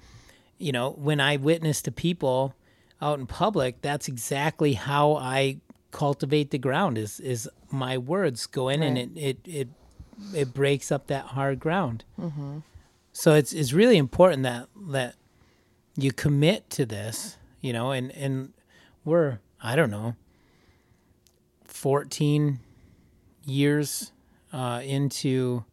you know, when I witness to people out in public, that's exactly how I cultivate the ground is is my words go in and it, it it it breaks up that hard ground. So it's it's really important that that you commit to this, you know, and and we're I don't know, fourteen years uh, into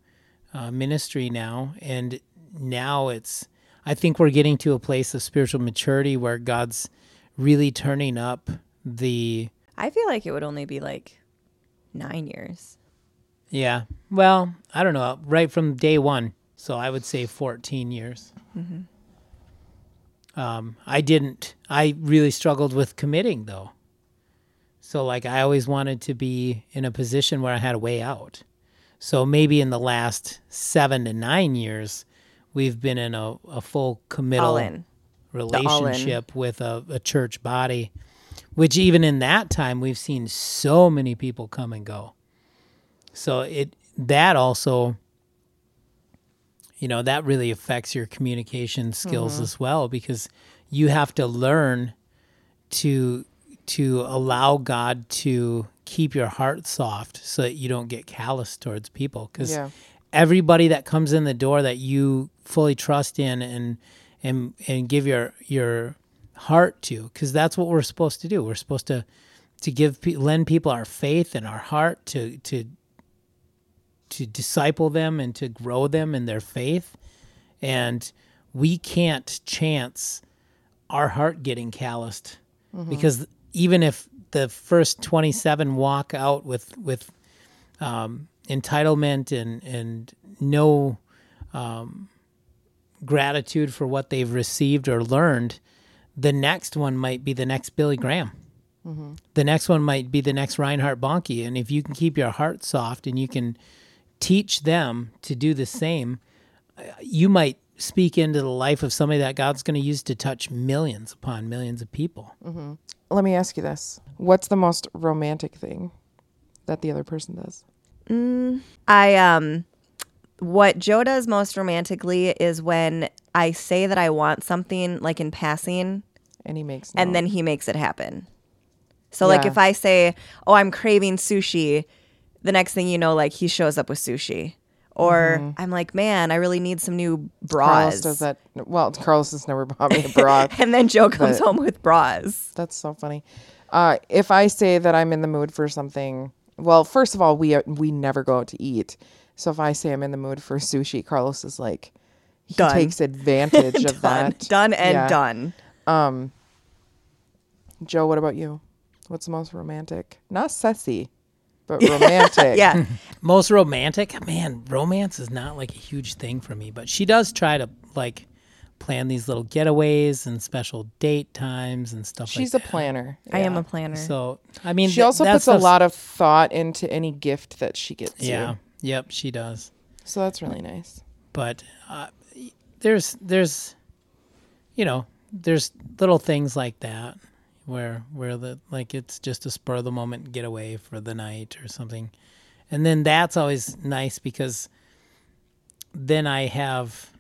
uh, ministry now, and now it's I think we're getting to a place of spiritual maturity where God's really turning up the I feel like it would only be like nine years. Yeah. Well, I don't know, right from day one. So I would say 14 years. Um, I didn't. I really struggled with committing though. So like I always wanted to be in a position where I had a way out. So maybe in the last seven to nine years, we've been in a, a full committal All in. all in. relationship with a, a church body, which even in that time we've seen so many people come and go. So it that also, you know, that really affects your communication skills mm-hmm. as well because you have to learn to to allow God to keep your heart soft so that you don't get callous towards people. Because Yeah. everybody that comes in the door that you fully trust in and and and give your your heart to because that's what we're supposed to do. We're supposed to to give lend people our faith and our heart to to to disciple them and to grow them in their faith and we can't chance our heart getting calloused because even if the first 27 walk out with with um, entitlement and and no um, gratitude for what they've received or learned, the next one might be the next Billy Graham. The next one might be the next Reinhard Bonnke. And if you can keep your heart soft and you can teach them to do the same, uh, you might speak into the life of somebody that God's going to use to touch millions upon millions of people. Let me ask you this. What's the most romantic thing that the other person does? I um what Joe does most romantically is when I say that I want something like in passing And he makes and then he makes it happen. So like if I say, "Oh, I'm craving sushi," the next thing you know like he shows up with sushi. Or I'm like, "Man, I really need some new Carlos bras." does that. Well, Carlos has never bought me a bra. and then Joe comes home with bras. That's so funny. Uh, if I say that I'm in the mood for something, well, first of all, we we never go out to eat. So if I say I'm in the mood for sushi, Carlos is like, he Done. takes advantage of that. done and Yeah. done. Joe, what about you? What's the most romantic? Not sassy, but romantic. Yeah. Most romantic? Man, romance is not like a huge thing for me, but she does try to like plan these little getaways and special date times and stuff like that. She's like a planner. I am a planner. So, I mean, She th- also that puts a stuff's- lot of thought into any gift that she gets. you. Yeah. Yep, she does. So that's really nice. but uh, there's there's you know there's little things like that where where the like it's just a spur of the moment getaway for the night or something. And then that's always nice because then I have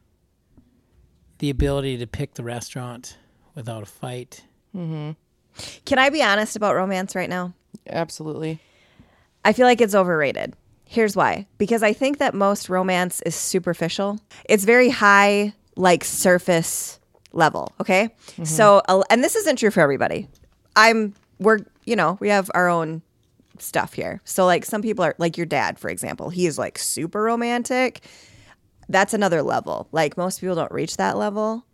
the ability to pick the restaurant without a fight. Mm-hmm. Can I be honest about romance right now? Absolutely. I feel like it's overrated. Here's why. Because I think that most romance is superficial. It's very high, like surface level. Okay. So, uh, and this isn't true for everybody. I'm, we're, you know, we have our own stuff here. So, like, some people are, like your dad, for example, he is like super romantic. That's another level. Like, most people don't reach that level.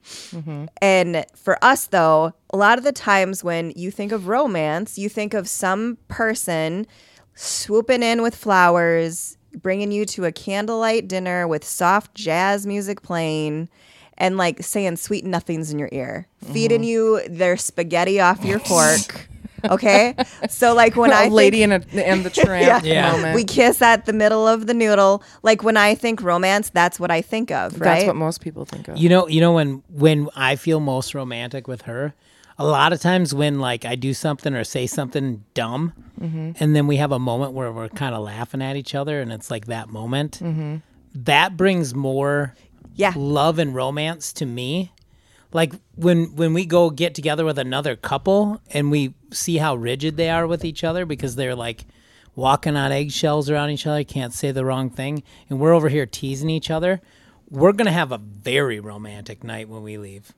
And for us, though, a lot of the times when you think of romance, you think of some person swooping in with flowers, bringing you to a candlelight dinner with soft jazz music playing, and like saying sweet nothings in your ear, mm-hmm. feeding you their spaghetti off your fork. Okay, so like when I a think- lady in a and the tramp Yeah. moment. we kiss at the middle of the noodle. Like when I think romance, that's what I think of, right? That's what most people think of. You know, you know when when I feel most romantic with her, a lot of times when like I do something or say something dumb, mm-hmm. and then we have a moment where we're kind of laughing at each other, and it's like that moment. Mm-hmm. That brings more yeah, love and romance to me. Like when when we go get together with another couple and we see how rigid they are with each other because they're like walking on eggshells around each other, can't say the wrong thing, and we're over here teasing each other. We're gonna have a very romantic night when we leave.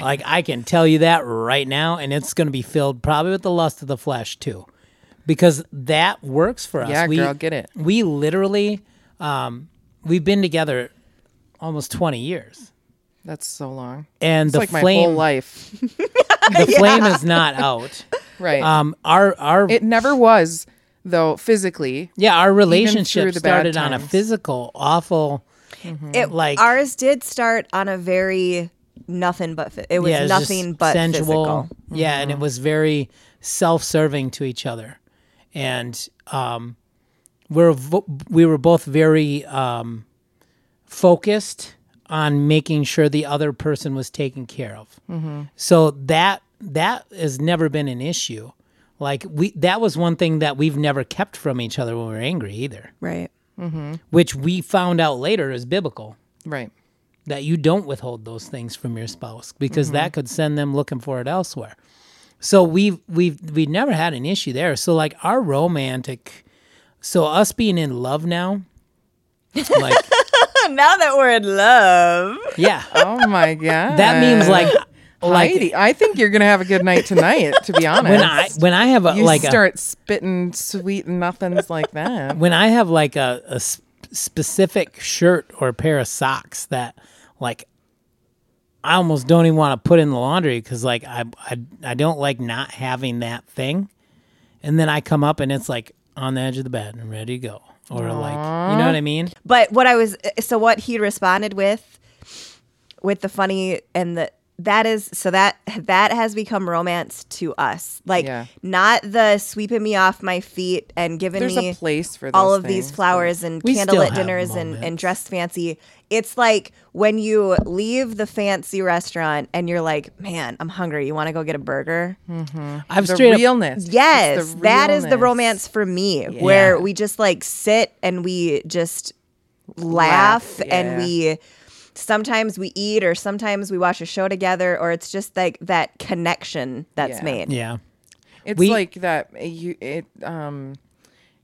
Like I can tell you that right now, and it's gonna be filled probably with the lust of the flesh too, because that works for us. Yeah, we, girl, get it. We literally, um, we've been together almost twenty years That's so long. and It's the like my flame whole life. the flame is not out Right. um our our it never was though physically. yeah our relationship started on a physical awful it like- ours did start on a very nothing but it was yeah, it's just nothing but sensual physical. yeah and it was very self-serving to each other and um we're vo- we were both very um focused on making sure the other person was taken care of mm-hmm. so that that has never been an issue like we that was one thing that we've never kept from each other when we were angry either Right. Mm-hmm. which we found out later is biblical Right. that you don't withhold those things from your spouse because mm-hmm. that could send them looking for it elsewhere. So we've we've we've never had an issue there. So like our romantic so us being in love now like now that we're in love. yeah. Oh my god. That means like like Heidi, I think you're gonna have a good night tonight. To be honest, when I when I have a you like a, start spitting sweet nothings like that. when I have like a, a sp- specific shirt or a pair of socks that like I almost don't even want to put in the laundry because like I, I I don't like not having that thing, and then I come up and it's like on the edge of the bed and ready to go, or like you know what I mean? But what I was so what he responded with with the funny and the that is so that that has become romance to us. Like Yeah. not the sweeping me off my feet and giving There's me a place for all of these flowers and candlelit dinners and, and dressed fancy. It's like when you leave the fancy restaurant and you're like, man, I'm hungry. You want to go get a burger? I've The straight up realness. It's Yes, the that is the romance for me, where we just like sit and we just laugh, Laugh, and we sometimes we eat or sometimes we watch a show together or it's just like that connection that's Yeah. made. yeah. It's We- like that. You it um,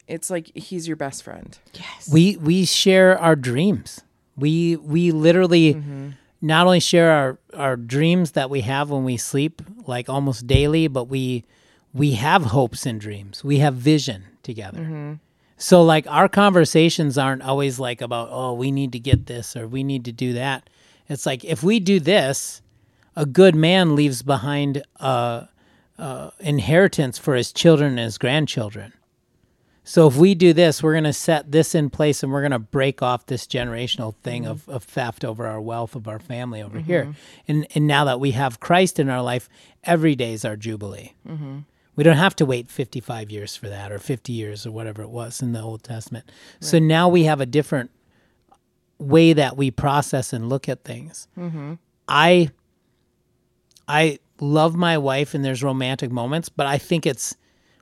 it's like he's your best friend. Yes. We we share our dreams. We we literally mm-hmm. not only share our our dreams that we have when we sleep, like almost daily, but we we have hopes and dreams. We have vision together. Mm-hmm. So like our conversations aren't always like about oh we need to get this or we need to do that. It's like if we do this, a good man leaves behind a, a inheritance for his children and his grandchildren. So if we do this, we're going to set this in place and we're going to break off this generational thing mm-hmm. of, of theft over our wealth of our family over here. Mm-hmm. And and now that we have Christ in our life, every day is our jubilee. Mm-hmm. We don't have to wait 55 years for that or 50 years or whatever it was in the Old Testament. So now we have a different way that we process and look at things. I I love my wife and there's romantic moments, but I think it's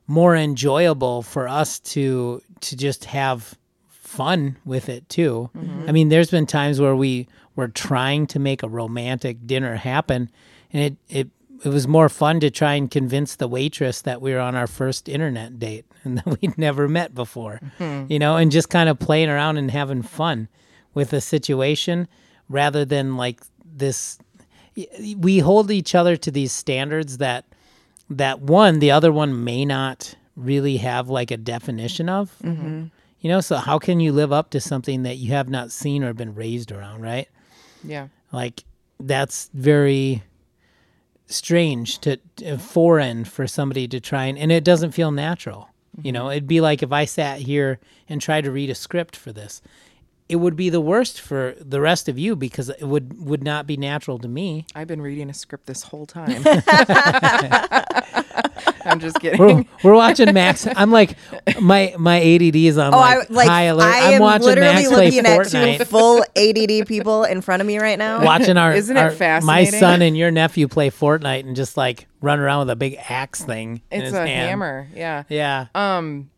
more enjoyable for us to to just have fun with it too. Mm-hmm. I mean, there's been times where we were trying to make a romantic dinner happen and it it it was more fun to try and convince the waitress that we were on our first internet date and that we'd never met before. Mm-hmm. You know, and just kind of playing around and having fun with the situation rather than like this we hold each other to these standards that that one the other one may not really have like a definition of. Mm-hmm. You know so how can you live up to something that you have not seen or been raised around right? Yeah. like that's very strange to, foreign for somebody to try and and it doesn't feel natural. You mm-hmm. know it'd be like if i sat here and tried to read a script for this it would be the worst for the rest of you because it would would not be natural to me I've been reading a script this whole time. I'm just kidding. we're, we're watching Max. I'm like, my my ADD is on Oh, like, I like high alert. I I'm am watching literally Max play looking at two Fortnite. full ADD people in front of me right now. watching our, Isn't it our- my son and your nephew play Fortnite and just like run around with a big axe thing. in It's his a hand. hammer. Yeah. Yeah, Um,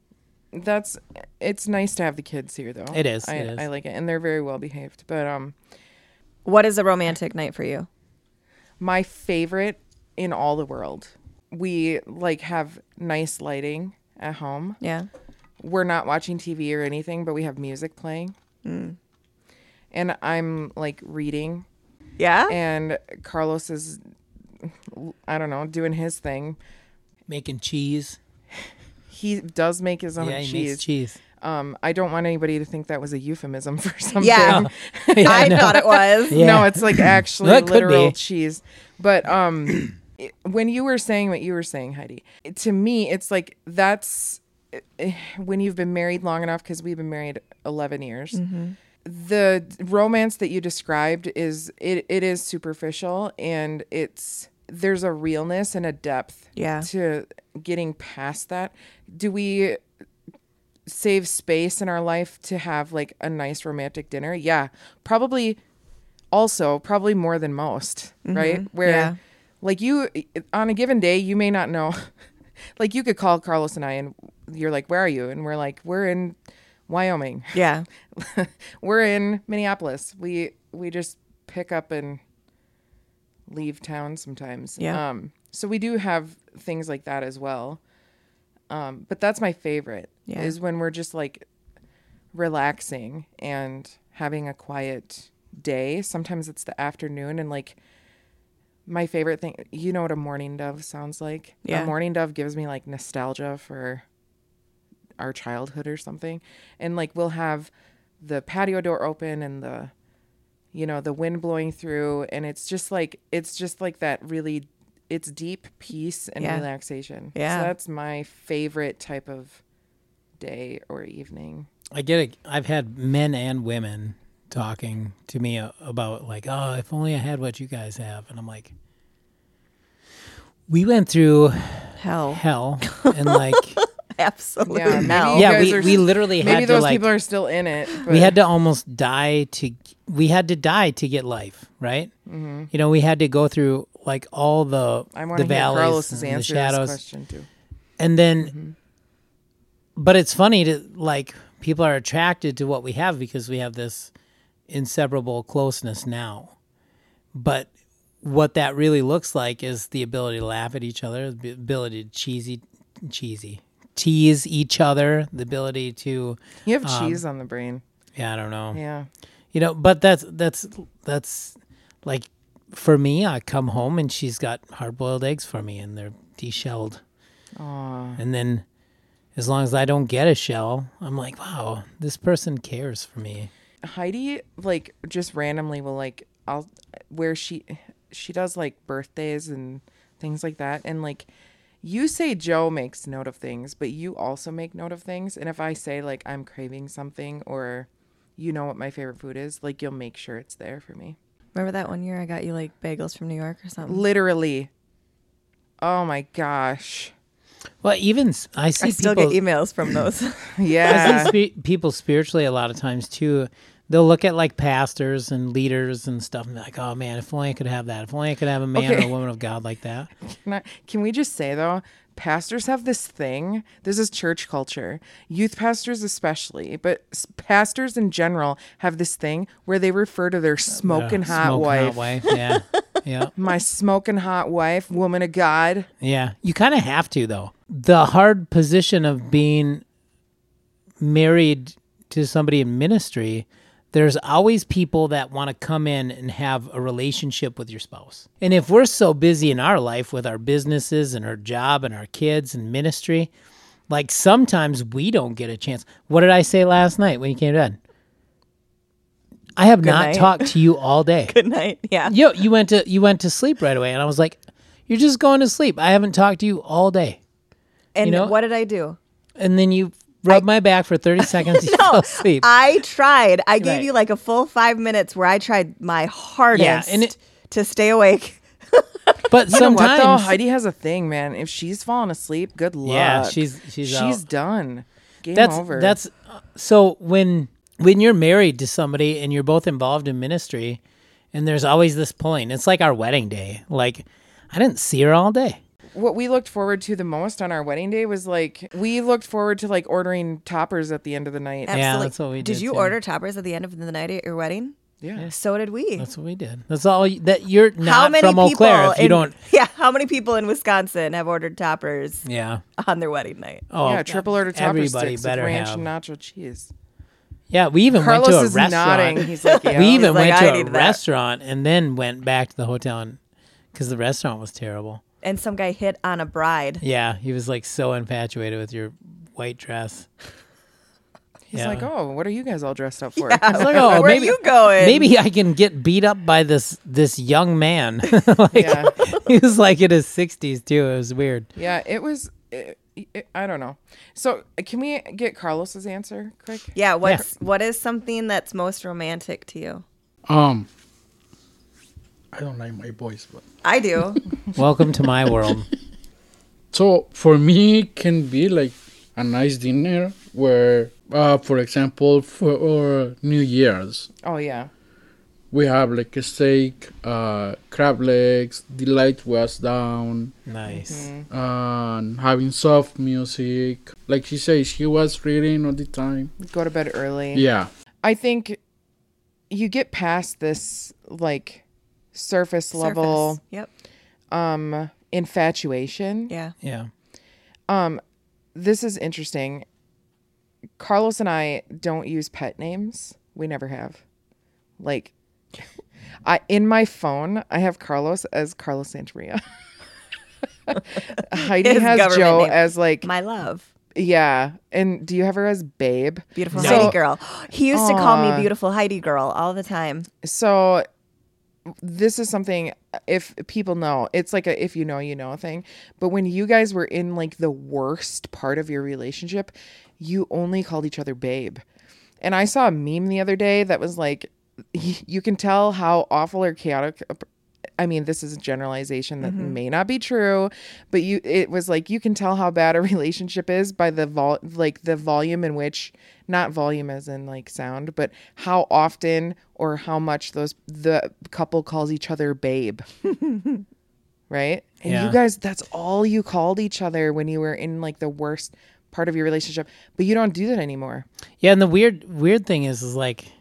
that's it's nice to have the kids here though. It is, I, it is. I like it, and they're very well behaved. But um, What is a romantic night for you? my favorite in all the world. We like have nice lighting at home. Yeah. We're not watching TV or anything, but we have music playing. Mm. And I'm like reading, Yeah. and Carlos is, I don't know, doing his thing. making cheese. He does make his own yeah, he cheese. makes cheese. Um, I don't want anybody to think that was a euphemism for something. Yeah. Yeah, I know. thought it was. Yeah. No, it's like actually That could literal cheese. But um, it- when you were saying what you were saying, Heidi, it- to me, it's like that's eh, when you've been married long enough because we've been married eleven years. Mm-hmm. The romance that you described is it, it is superficial and it's there's a realness and a depth Yeah. to getting past that. Do we save space in our life to have like a nice romantic dinner? Yeah, probably. Also, probably more than most, right? Where, Yeah. like you, on a given day, you may not know. like you could call Carlos and I, and you're like, "Where are you?" And we're like, "We're in Wyoming. Yeah. we're in Minneapolis. We we just pick up and leave town sometimes. Yeah. Um. So we do have things like that as well. Um. But that's my favorite. Yeah. Is when we're just like relaxing and having a quiet day. Sometimes it's the afternoon and like my favorite thing you know what a mourning dove sounds like? Yeah. A mourning dove gives me like nostalgia for our childhood or something. And like we'll have the patio door open and the you know, the wind blowing through and it's just like it's just like that really it's deep peace and Yeah. relaxation. Yeah. So that's my favorite type of day or evening. I get it. I've had men and women talking to me about like, oh, if only I had what you guys have, and I'm like, we went through Hell. hell and like, Absolutely. Yeah, maybe hell. yeah, we are- we literally Maybe had to those like, people are still in it. But we had to almost die to we had to die to get life, right? Mm-hmm. You know, we had to go through like all the I want the to hear valleys Carlos's and the answer to this shadows, question too. and then Mm-hmm. but it's funny to like people are attracted to what we have because we have this inseparable closeness now but what that really looks like is the ability to laugh at each other the ability to cheesy cheesy tease each other the ability to You have Um, cheese on the brain. yeah i don't know Yeah. you know but that's that's that's like for me i come home and she's got hard-boiled eggs for me and they're deshelled Aw. and then as long as I don't get a shell, I'm like, wow, this person cares for me. Heidi like just randomly will like I'll where she she does like birthdays and things like that and like you say Joe makes note of things, but you also make note of things. And if I say like I'm craving something or you know what my favorite food is, like you'll make sure it's there for me. Remember that one year I got you like bagels from New York or something? Literally. Oh my gosh. Well, even s- I see I still people, get emails from those. I Yeah. see spe- people spiritually a lot of times too. They'll look at like pastors and leaders and stuff and be like, oh man, if only I could have that. If only I could have a man or a woman of God like that. Can, I, can we just say though, pastors have this thing. This is church culture. Youth pastors especially, but s- pastors in general have this thing where they refer to their uh, smoking hot Smoking wife. hot wife. Yeah. yeah. My smoking hot wife, woman of God. Yeah. You kind of have to, though. The hard position of being married to somebody in ministry, there's always people that want to come in and have a relationship with your spouse. And if we're so busy in our life with our businesses and our job and our kids and ministry, like sometimes we don't get a chance. What did I say last night when you came to bed? I have not night. talked to you all day. Good night. Yeah. Yo, you went to you went to sleep right away, and I was like, "You're just going to sleep. I haven't talked to you all day." And You know- what did I do? And then you rubbed my back for thirty seconds. You fell asleep. I tried. I gave Right. you like a full five minutes where I tried my hardest and it- to stay awake. but You know what though? sometimes, Heidi has a thing, man. If she's falling asleep, good luck. Yeah, she's- she's she's out. done. Game that's over. that's uh, so when when you're married to somebody and you're both involved in ministry, and there's always this pulling. It's like our wedding day. Like I didn't see her all day. What we looked forward to the most on our wedding day was like we looked forward to like ordering toppers at the end of the night. Absolutely. that's what we Did did, you too. order toppers at the end of the night at your wedding? Yeah. So did we. That's what we did. That's all you, that you're not how many from Eau people Claire if you in, don't. Yeah, how many people in Wisconsin have ordered toppers Yeah. on their wedding night? Oh, yeah, triple order toppers. everybody sticks better with ranch have. and nacho cheese. Yeah, we even Carlos went to a is restaurant. nodding. He's like, yeah. we even like, went to a need that." restaurant and then went back to the hotel because the restaurant was terrible. And some guy hit on a bride. Yeah, he was like so infatuated with your white dress. He's Yeah. like, oh, what are you guys all dressed up for? I was like, oh, Where maybe you going? maybe I can get beat up by this this young man. like, Yeah. he was like in his sixties too. It was weird. yeah, it was. It, it, I don't know. So, can we get Carlos's answer quick? Yeah, what's what is something that's most romantic to you? Um, I don't like my voice, but I do. Welcome to my world. so for me, it can be like a nice dinner where, uh, for example, for New Year's, Oh yeah. we have like a steak, uh, crab legs, the light was down, Nice. and having soft music. Like she says, she was reading all the time. Go to bed early. Yeah. I think you get past this like surface, level Surface. Yep. um infatuation. Yeah. Yeah. Um this is interesting. Carlos and I don't use pet names. We never have. Like I in my phone, I have Carlos as Carlos Santamaria. Heidi His has Joe name. as like My love. yeah. And do you have her as Babe? Beautiful So- Heidi girl. He used to call me beautiful Heidi girl all the time. So this is something if people know it's like a if you know you know thing. But when you guys were in like the worst part of your relationship you only called each other babe. And i saw a meme the other day that was like you can tell how awful or chaotic I mean, this is a generalization that mm-hmm. may not be true, but you it was like you can tell how bad a relationship is by the vol like the volume in which not volume as in like sound, but how often or how much those the couple calls each other babe. right? And Yeah. you guys that's all you called each other when you were in like the worst part of your relationship, but you don't do that anymore. Yeah, and the weird weird thing is is like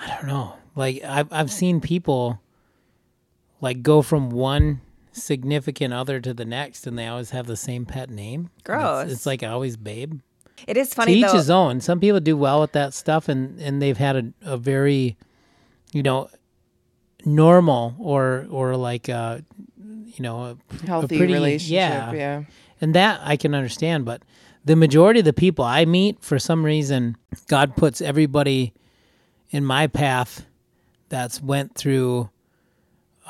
I don't know. Like I've I've seen people like go from one significant other to the next and they always have the same pet name. And it's- Gross. It's, like always babe. It is To funny each though. his own. Some people do well with that stuff and and they've had a, a very you know normal or or like uh you know a, a Healthy pretty- relationship. yeah yeah. and that I can understand, but the majority of the people I meet, for some reason, God puts everybody in my path that's went through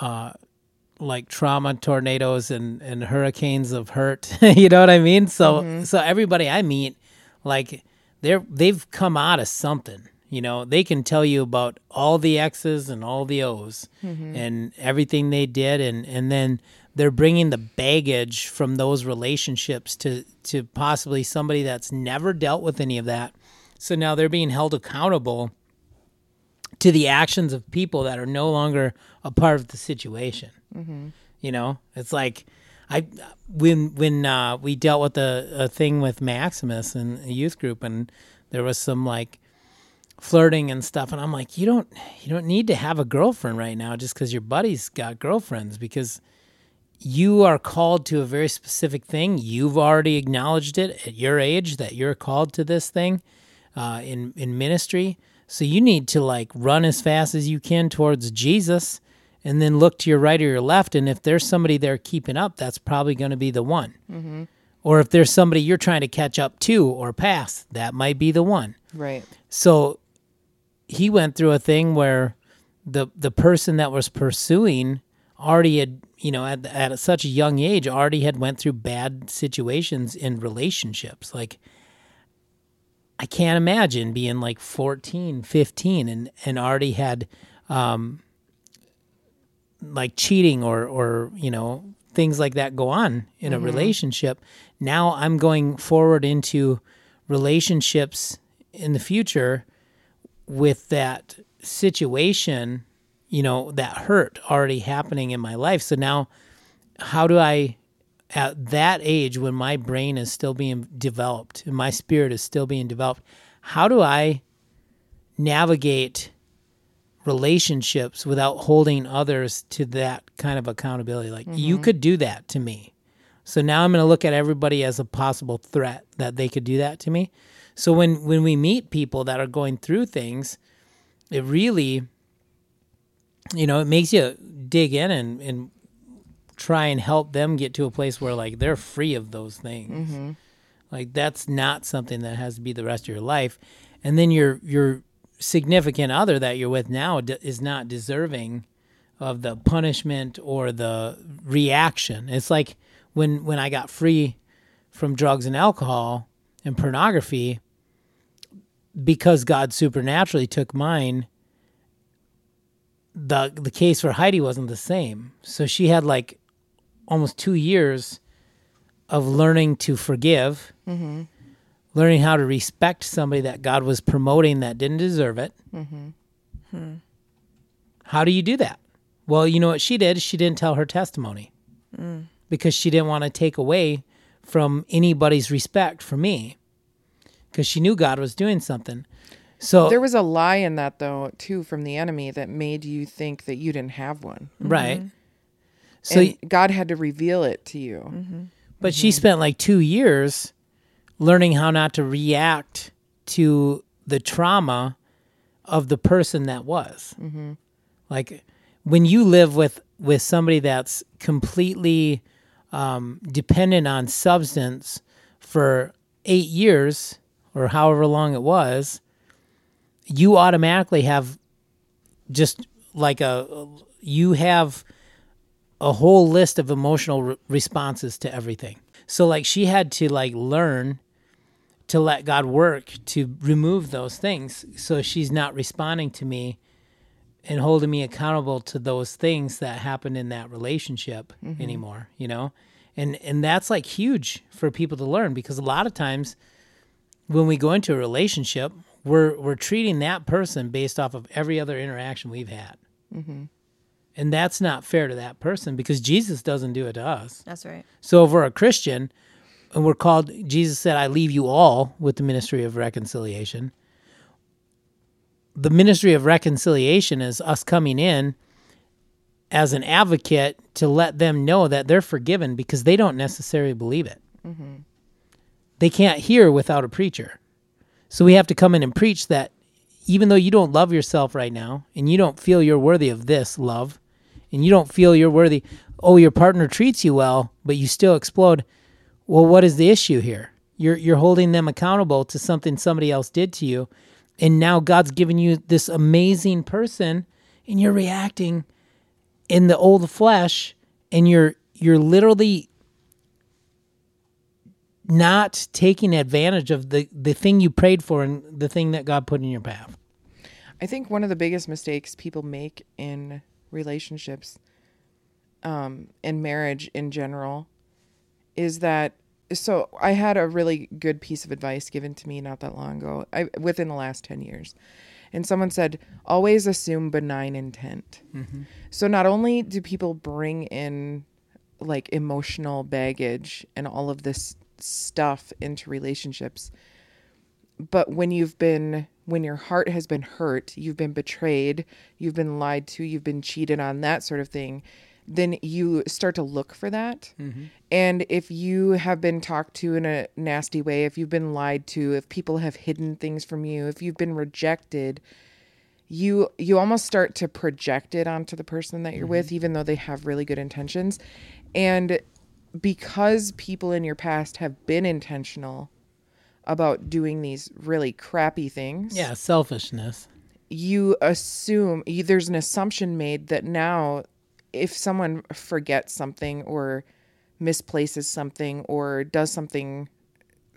uh like trauma tornadoes and and hurricanes of hurt. You know what i mean? So so everybody i meet like they're they've come out of something. You know they can tell you about all the x's and all the o's and everything they did. And and then they're bringing the baggage from those relationships to to possibly somebody that's never dealt with any of that. So now they're being held accountable to the actions of people that are no longer a part of the situation. You know, it's like I when when uh, we dealt with a, a thing with Maximus and a youth group, and there was some like flirting and stuff, and I'm like, you don't you don't need to have a girlfriend right now just because your buddy's got girlfriends because you are called to a very specific thing. You've already acknowledged it at your age that you're called to this thing uh, in in ministry. So you need to like run as fast as you can towards Jesus, and then look to your right or your left. And if there's somebody there keeping up, that's probably going to be the one. Mm-hmm. Or if there's somebody you're trying to catch up to or pass, that might be the one. Right. So he went through a thing where the the person that was pursuing already had you know at, at such a young age already had went through bad situations in relationships like i can't imagine being like 14 15 and and already had um like cheating or or you know things like that go on in a relationship now i'm going forward into relationships in the future with that situation, you know, that hurt already happening in my life. So now, how do I, at that age when my brain is still being developed and my spirit is still being developed, how do I navigate relationships without holding others to that kind of accountability? Like, you mm-hmm. could do that to me. So now I'm going to look at everybody as a possible threat that they could do that to me. So when when we meet people that are going through things, it really, you know, it makes you dig in and and try and help them get to a place where like they're free of those things. Mm-hmm. Like that's not something that has to be the rest of your life. And then your your significant other that you're with now d- is not deserving of the punishment or the reaction. It's like when when I got free from drugs and alcohol and pornography because God supernaturally took mine the the case for Heidi wasn't the same. So she had like almost 2 years of learning to forgive. Learning how to respect somebody that God was promoting that didn't deserve it. Hmm. How do you do that? Well, you know what she did? She didn't tell her testimony because she didn't want to take away from anybody's respect for me because she knew God was doing something. So, There was a lie in that though, too, from the enemy that made you think that you didn't have one. right. So, and God had to reveal it to you. Mm-hmm. but she mm-hmm. spent like two years learning how not to react to the trauma of the person that was. Mm-hmm. Like when you live with with somebody that's completely um, dependent on substance for eight years or however long it was, you automatically have just like a you have a whole list of emotional re- responses to everything. So like she had to like learn to let God work to remove those things so she's not responding to me and holding me accountable to those things that happened in that relationship mm-hmm. anymore, you know? And and that's like huge for people to learn because a lot of times when we go into a relationship, we're we're treating that person based off of every other interaction we've had. Mm-hmm. And that's not fair to that person because Jesus doesn't do it to us. That's right. So if we're a Christian and we're called, Jesus said, I leave you all with the ministry of reconciliation. The ministry of reconciliation is us coming in as an advocate to let them know that they're forgiven because they don't necessarily believe it. Mm-hmm. They can't hear without a preacher. So we have to come in and preach that even though you don't love yourself right now and you don't feel you're worthy of this love and you don't feel you're worthy, oh, your partner treats you well, but you still explode. Well, what is the issue here? You're you're holding them accountable to something somebody else did to you, and now God's given you this amazing person, and you're reacting in the old flesh, and you're you're literally not taking advantage of the the thing you prayed for and the thing that God put in your path. I think one of the biggest mistakes people make in relationships, um, in marriage in general, is that. So I had a really good piece of advice given to me not that long ago, I, within the last ten years, and someone said, always assume benign intent. So not only do people bring in like emotional baggage and all of this stuff into relationships, but when you've been when your heart has been hurt, you've been betrayed, you've been lied to, you've been cheated on, that sort of thing, then you start to look for that. Mm-hmm. And if you have been talked to in a nasty way, if you've been lied to, if people have hidden things from you, if you've been rejected, you you almost start to project it onto the person that you're mm-hmm. with even though they have really good intentions. And because people in your past have been intentional about doing these really crappy things Yeah, selfishness. you assume you, there's an assumption made that now if someone forgets something or misplaces something or does something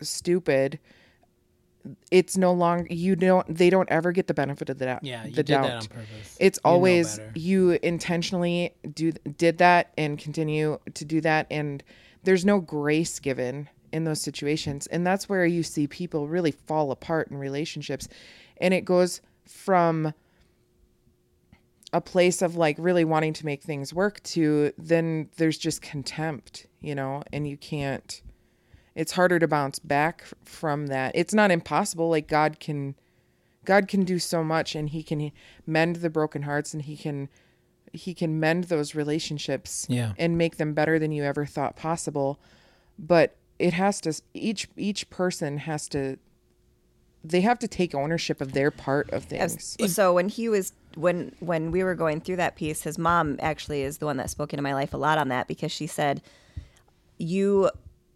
stupid it's no longer you don't they don't ever get the benefit of the doubt Yeah, you the did doubt that on purpose. it's You always you intentionally do did that and continue to do that and there's no grace given in those situations. And that's where you see people really fall apart in relationships. And it goes from a place of like really wanting to make things work to then there's just contempt you know and you can't it's harder to bounce back from that. It's not impossible like god can god can do so much and he can mend the broken hearts and he can he can mend those relationships Yeah. and make them better than you ever thought possible. But it has to each each person has to they have to take ownership of their part of things So when he was when when we were going through that piece, his mom actually is the one that spoke into my life a lot on that because she said, "You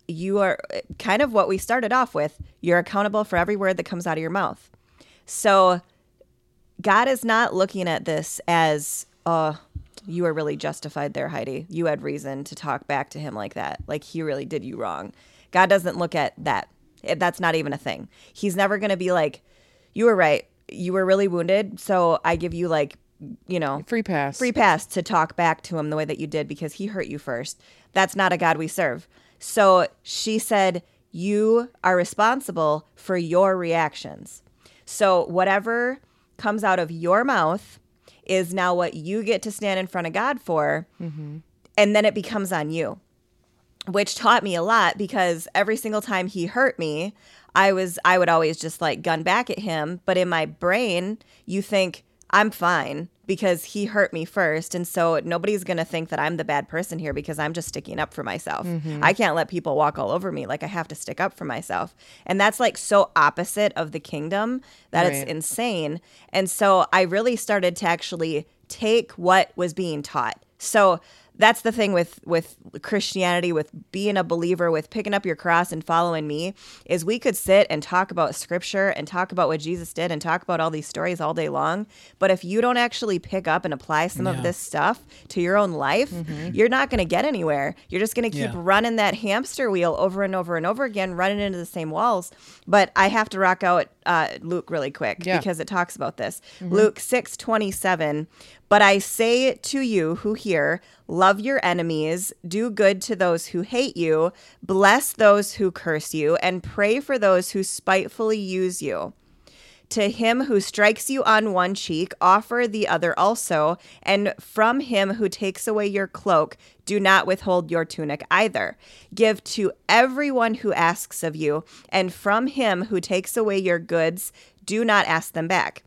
you are kind of what we started off with. You're accountable for every word that comes out of your mouth." So God is not looking at this as, "Oh, you are really justified there, Heidi. You had reason to talk back to him like that. Like he really did you wrong." God doesn't look at that. That's not even a thing. He's never going to be like, "You were right. You were really wounded, so I give you like, you know, free pass free pass to talk back to him the way that you did because he hurt you first. That's not a God we serve. So she said, You are responsible for your reactions. So whatever comes out of your mouth is now what you get to stand in front of God for. Mm-hmm. And then it becomes on you which taught me a lot because every single time he hurt me, I was I would always just like gun back at him, but in my brain, you think I'm fine because he hurt me first and so nobody's going to think that I'm the bad person here because I'm just sticking up for myself. Mm-hmm. I can't let people walk all over me like I have to stick up for myself. And that's like so opposite of the kingdom that Right. it's insane. And so I really started to actually take what was being taught. So that's the thing with with Christianity with being a believer with picking up your cross and following me is we could sit and talk about scripture and talk about what Jesus did and talk about all these stories all day long but if you don't actually pick up and apply some of this stuff to your own life you're not going to get anywhere you're just going to keep Yeah. running that hamster wheel over and over and over again running into the same walls but I have to rock out uh, Luke really quick Yeah. because it talks about this. Luke 6 27. But I say to you who hear, love your enemies, do good to those who hate you, bless those who curse you, and pray for those who spitefully use you. To him who strikes you on one cheek, offer the other also, and from him who takes away your cloak, do not withhold your tunic either. Give to everyone who asks of you, and from him who takes away your goods, do not ask them back.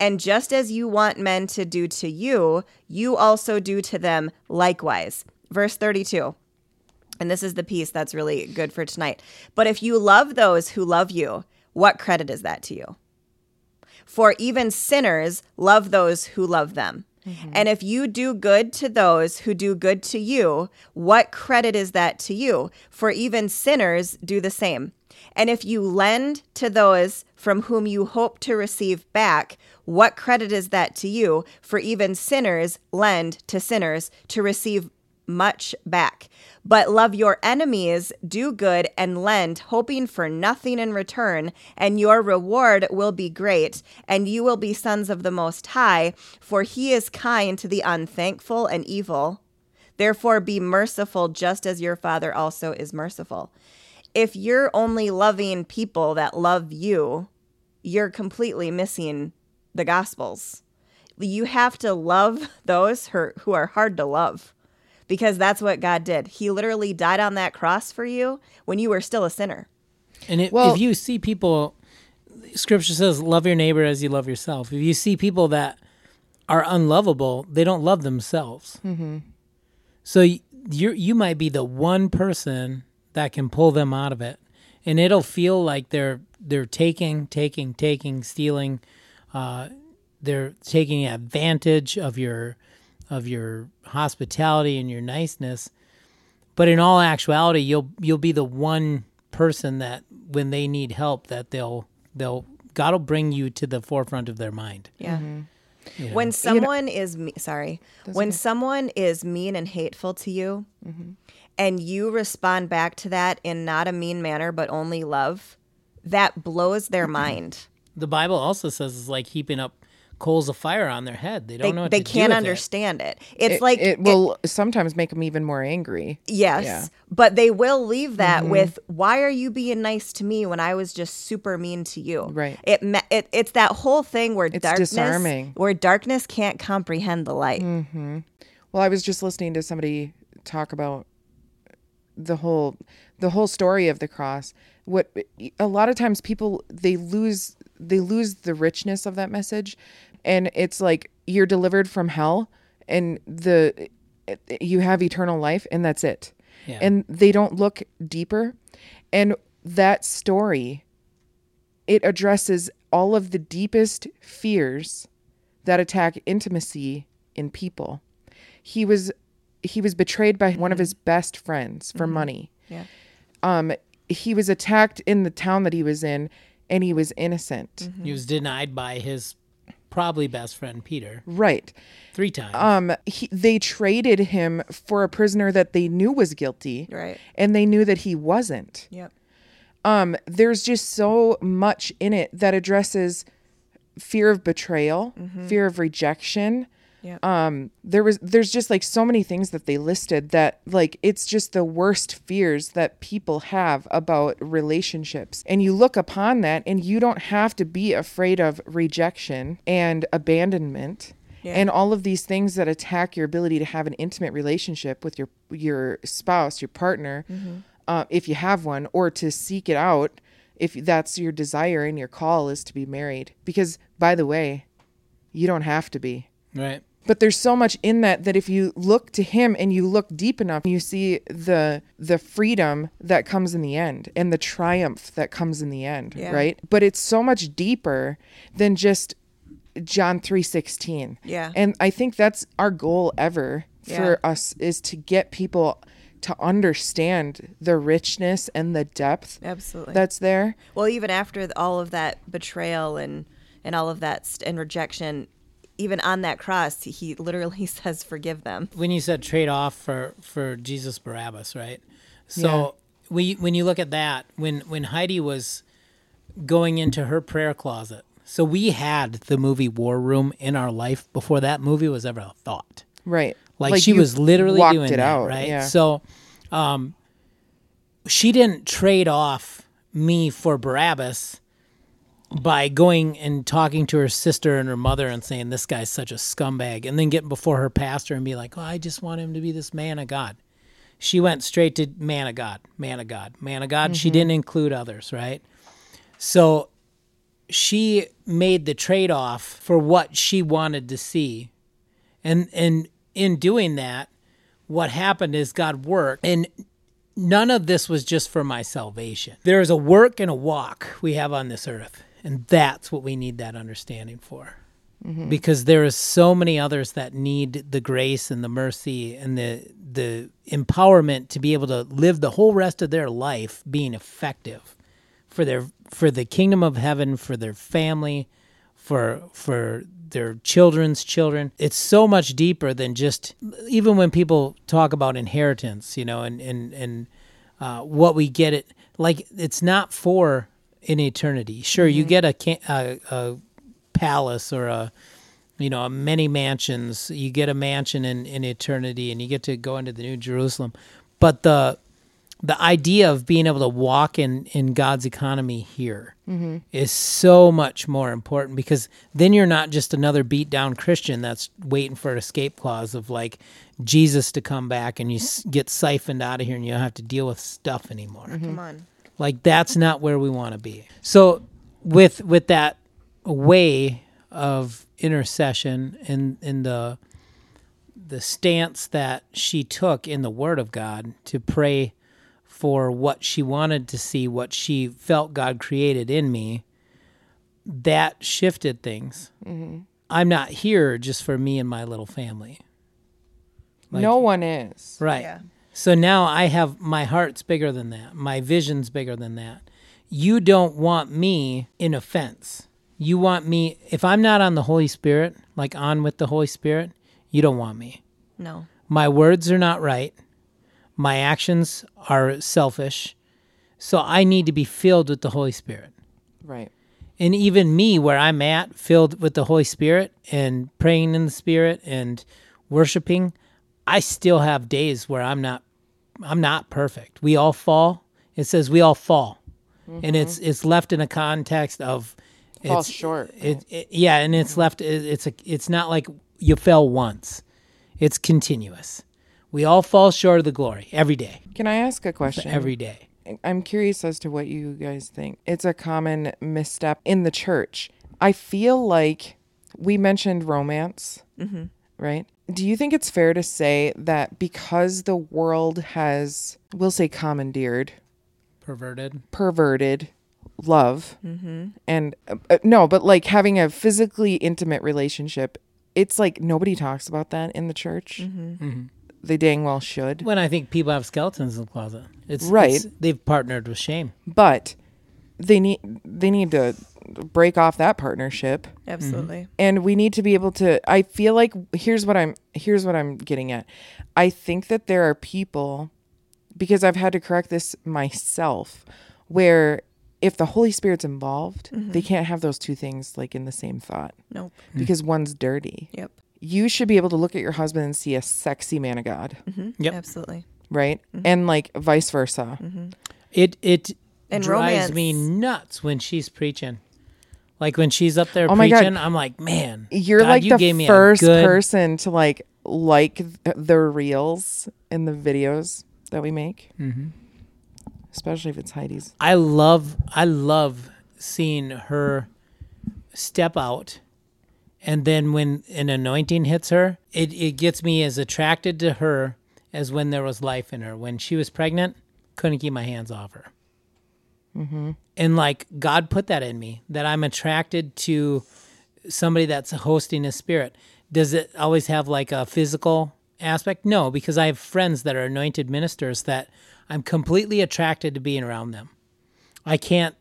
And just as you want men to do to you, you also do to them likewise. Verse 32. And this is the piece that's really good for tonight. But if you love those who love you, what credit is that to you? For even sinners love those who love them. Mm-hmm. And if you do good to those who do good to you, what credit is that to you? For even sinners do the same. And if you lend to those from whom you hope to receive back, what credit is that to you? For even sinners lend to sinners to receive much back. But love your enemies, do good, and lend, hoping for nothing in return, and your reward will be great, and you will be sons of the Most High, for he is kind to the unthankful and evil. Therefore, be merciful, just as your Father also is merciful. If you're only loving people that love you, you're completely missing the Gospels. You have to love those who who are hard to love because that's what God did. He literally died on that cross for you when you were still a sinner. And it, Well- if you see people, Scripture says, "Love your neighbor as you love yourself." If you see people that are unlovable, they don't love themselves. Mm-hmm. So you you might be the one person that can pull them out of it, and it'll feel like they're they're taking, taking, taking, stealing. Uh, they're taking advantage of your of your hospitality and your niceness but in all actuality you'll you'll be the one person that when they need help that they'll they'll God will bring you to the forefront of their mind. Yeah. Mm-hmm. you know? When someone is me- sorry, when someone is mean and hateful to you, and you respond back to that in not a mean manner but only love, that blows their mind. The Bible also says it's like heaping up coals of fire on their head. They don't They, know what they to can't with it. understand it. It's it, like it will sometimes make them even more angry. Yes, Yeah. but they will leave that mm-hmm. with why are you being nice to me when I was just super mean to you? Right. It, it it's that whole thing where It's darkness disarming. where darkness can't comprehend the light. Mm-hmm. Well, I was just listening to somebody talk about the whole the whole story of the cross. What a lot of times people they lose they lose the richness of that message, and it's like you're delivered from hell, and the you have eternal life, and that's it. Yeah. And they don't look deeper, and that story it addresses all of the deepest fears that attack intimacy in people he was he was betrayed by one of his best friends for money. Yeah. Um he was attacked in the town that he was in and he was innocent. He was denied by his probably best friend Peter Right. three times. Um he, they traded him for a prisoner that they knew was guilty Right. and they knew that he wasn't. Yep. Um there's just so much in it that addresses fear of betrayal, fear of rejection, Yep. um there was there's just like so many things that they listed that like it's just the worst fears that people have about relationships and you look upon that and you don't have to be afraid of rejection and abandonment Yeah. and all of these things that attack your ability to have an intimate relationship with your your spouse your partner uh, if you have one or to seek it out if that's your desire and your call is to be married because by the way you don't have to be right. But there's so much in that that if you look to him and you look deep enough you see the the freedom that comes in the end and the triumph that comes in the end Yeah. right but it's so much deeper than just john 3.16 Yeah. and i think that's our goal ever Yeah. for us is to get people to understand the richness and the depth Absolutely. that's there well, even after all of that betrayal and and all of that st- and rejection, even on that cross, he- he literally says, "Forgive them." when you said trade off for for Jesus Barabbas, right? So we when you look at that, when when Heidi was going into her prayer closet, so we had the movie War Room in our life before that movie was ever a thought. right Like, she was literally doing it that, out right? yeah So, um, she didn't trade off me for Barabbas by going and talking to her sister and her mother and saying this guy's such a scumbag, and then getting before her pastor and be like, "Oh, I just want him to be this man of God." She went straight to man of God, man of God, man of God. She mm-hmm. didn't include others, right? So she made the trade off for what she wanted to see and and in doing that what happened is god worked and none of this was just for my salvation there is a work and a walk we have on this earth and that's what we need that understanding for. Because there is so many others that need the grace and the mercy and the the empowerment to be able to live the whole rest of their life being effective for their for the kingdom of heaven for their family for for their children's children. It's so much deeper than just even when people talk about inheritance you know and and and uh, what we get it like it's not for an eternity. Sure you mm-hmm. get a, a a palace or a you know many mansions. You get a mansion in in eternity and you get to go into the new jerusalem. But the the idea of being able to walk in in God's economy here mm-hmm. is so much more important because then you're not just another beat down Christian that's waiting for an escape clause of like Jesus to come back and you s- get siphoned out of here and you don't have to deal with stuff anymore. Mm-hmm. Come on. Like that's not where we want to be. So with with that way of intercession and in the the stance that she took in the Word of God to pray for what she wanted to see, what she felt God created in me, that shifted things. Mm-hmm. I'm not here just for me and my little family. Like- no one is. Right. Yeah. So now I have my heart's bigger than that. My vision's bigger than that. You don't want me in offense. You want me if I'm not on the Holy Spirit, like on with the Holy Spirit, you don't want me. No. My words are not right. My actions are selfish. So I need to be filled with the Holy Spirit. Right. And even me, where I'm at, filled with the Holy Spirit and praying in the Spirit and worshiping, I still have days where I'm not, I'm not perfect. We all fall. It says we all fall, and it's mm-hmm. it's left in a context of Fall it's short. It, it, yeah, and it's left. It, it's a. It's not like you fell once. It's continuous. We all fall short of the glory every day. Can I ask a question? Every day. I'm curious as to what you guys think. It's a common misstep in the church. I feel like we mentioned romance, mm-hmm. Right? Do you think it's fair to say that because the world has, we'll say, commandeered, Perverted. perverted love, mm-hmm. and uh, no, but like having a physically intimate relationship, it's like nobody talks about that in the church. Mm-hmm. Mm-hmm. They dang well should. When I think people have skeletons in the closet, it's Right. it's- they've partnered with shame. but they need they need to break off that partnership. Absolutely. Mm-hmm. and we need to be able to i feel like here's what i'm here's what i'm getting at. I think that there are people because i've had to correct this myself where if the holy spirit's involved mm-hmm. they can't have those two things like in the same thought. Nope. Hmm. because one's dirty. Yep. you should be able to look at your husband and see a sexy man of god. Mm-hmm. Yep. Absolutely. right? And like vice versa. It it And drives me nuts when she's preaching. Like when she's up there Oh my God. preaching, I'm like, man, You're God, like you the gave me a first good- person to like like the reels in the videos that we make, mm-hmm. especially if it's Heidi's. I love I love seeing her step out and then when an anointing hits her, it, it gets me as attracted to her as when there was life in her. When she was pregnant, couldn't keep my hands off her. Mm-hmm. And like God put that in me that I'm attracted to somebody that's hosting a spirit. Does it always have like a physical aspect? No, because I have friends that are anointed ministers that I'm completely attracted to being around them. I can't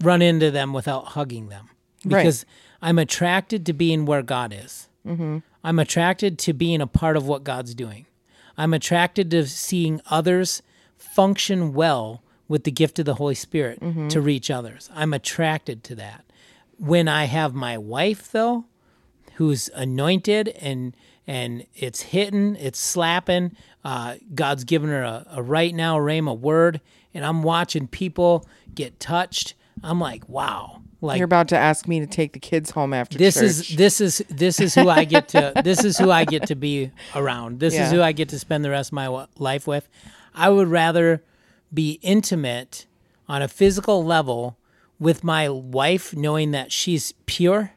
run into them without hugging them Right. because I'm attracted to being where God is. Mm-hmm. I'm attracted to being a part of what God's doing. I'm attracted to seeing others function well with the gift of the Holy Spirit to reach others. I'm attracted to that. When I have my wife, though, who's anointed and and it's hitting, it's slapping. Uh, God's given her a, a right now a rhema word, and I'm watching people get touched. I'm like, wow, like You're about to ask me to take the kids home after this church. is this is this is who I get to this is who I get to be around. This Yeah. is who I get to spend the rest of my life with. I would rather be intimate on a physical level with my wife knowing that she's pure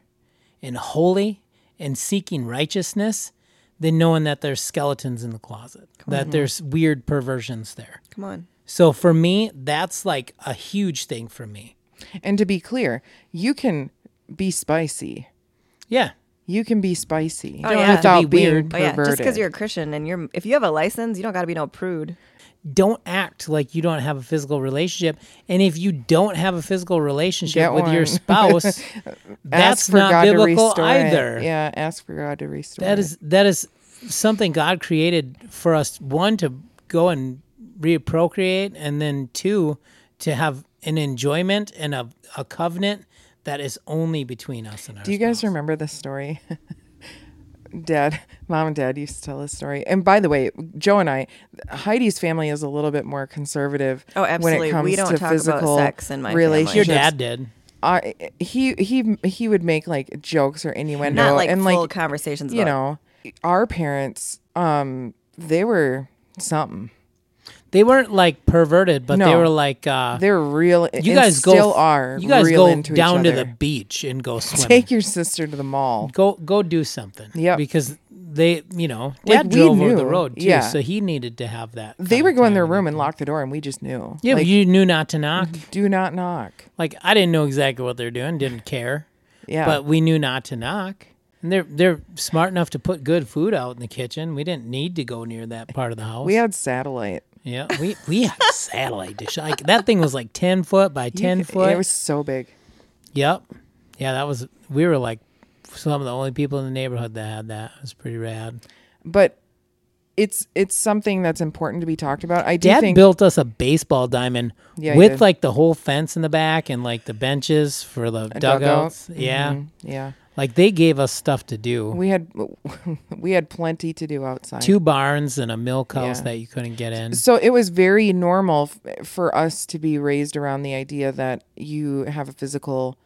and holy and seeking righteousness than knowing that there's skeletons in the closet. that there's weird perversions there. Come on. So for me, that's like a huge thing for me. and to be clear, you can be spicy. Yeah. You can be spicy Oh, yeah. without To be being weird. Oh yeah, just because you're a Christian and you're if you have a license, you don't got to be no prude. Don't act like you don't have a physical relationship. And if you don't have a physical relationship Get with your one. spouse, ask that's not God biblical either. It. Yeah, ask for God to restore. That is that is something God created for us. One to go and reprocreate, and then two to have an enjoyment and a, a covenant that is only between us and our. Do you guys remember this story? dad, mom and dad used to tell this story. And by the way, Joe and I, Heidi's family is a little bit more conservative. Oh, absolutely. When it comes We don't to talk about sex in my family. Your dad did. I, he he he would make like jokes or innuendo Not like and full like conversations. you about- know our parents um they were something They weren't like perverted, but they were like uh they're real you guys go still are you guys real go down to the beach and go swimming. take your sister to the mall go go do something. Yeah, Because they, you know, Like, dad we drove over the road too, Yeah. so he needed to have that. they kind would of go in their room and lock the door and we just knew Yeah, but like, you knew not to knock. do not knock Like I didn't know exactly what they're doing, didn't care, yeah but we knew not to knock. And they're they're smart enough to put good food out in the kitchen. We didn't need to go near that part of the house. we had satellite yeah, we we had a satellite dish. Like that thing was like ten foot by ten You- foot. it was so big Yep. Yeah, that was. We were like some of the only people in the neighborhood that had that. It was pretty rad. but it's it's something that's important to be talked about i do Dad think built us a baseball diamond Yeah, with like the whole fence in the back and like the benches for the a dugout. dugouts. Yeah, Mhm, yeah like they gave us stuff to do. we had we had plenty to do outside Two barns and a milk house Yeah. that you couldn't get in. So it was very normal f- for us to be raised around the idea that you have a physical,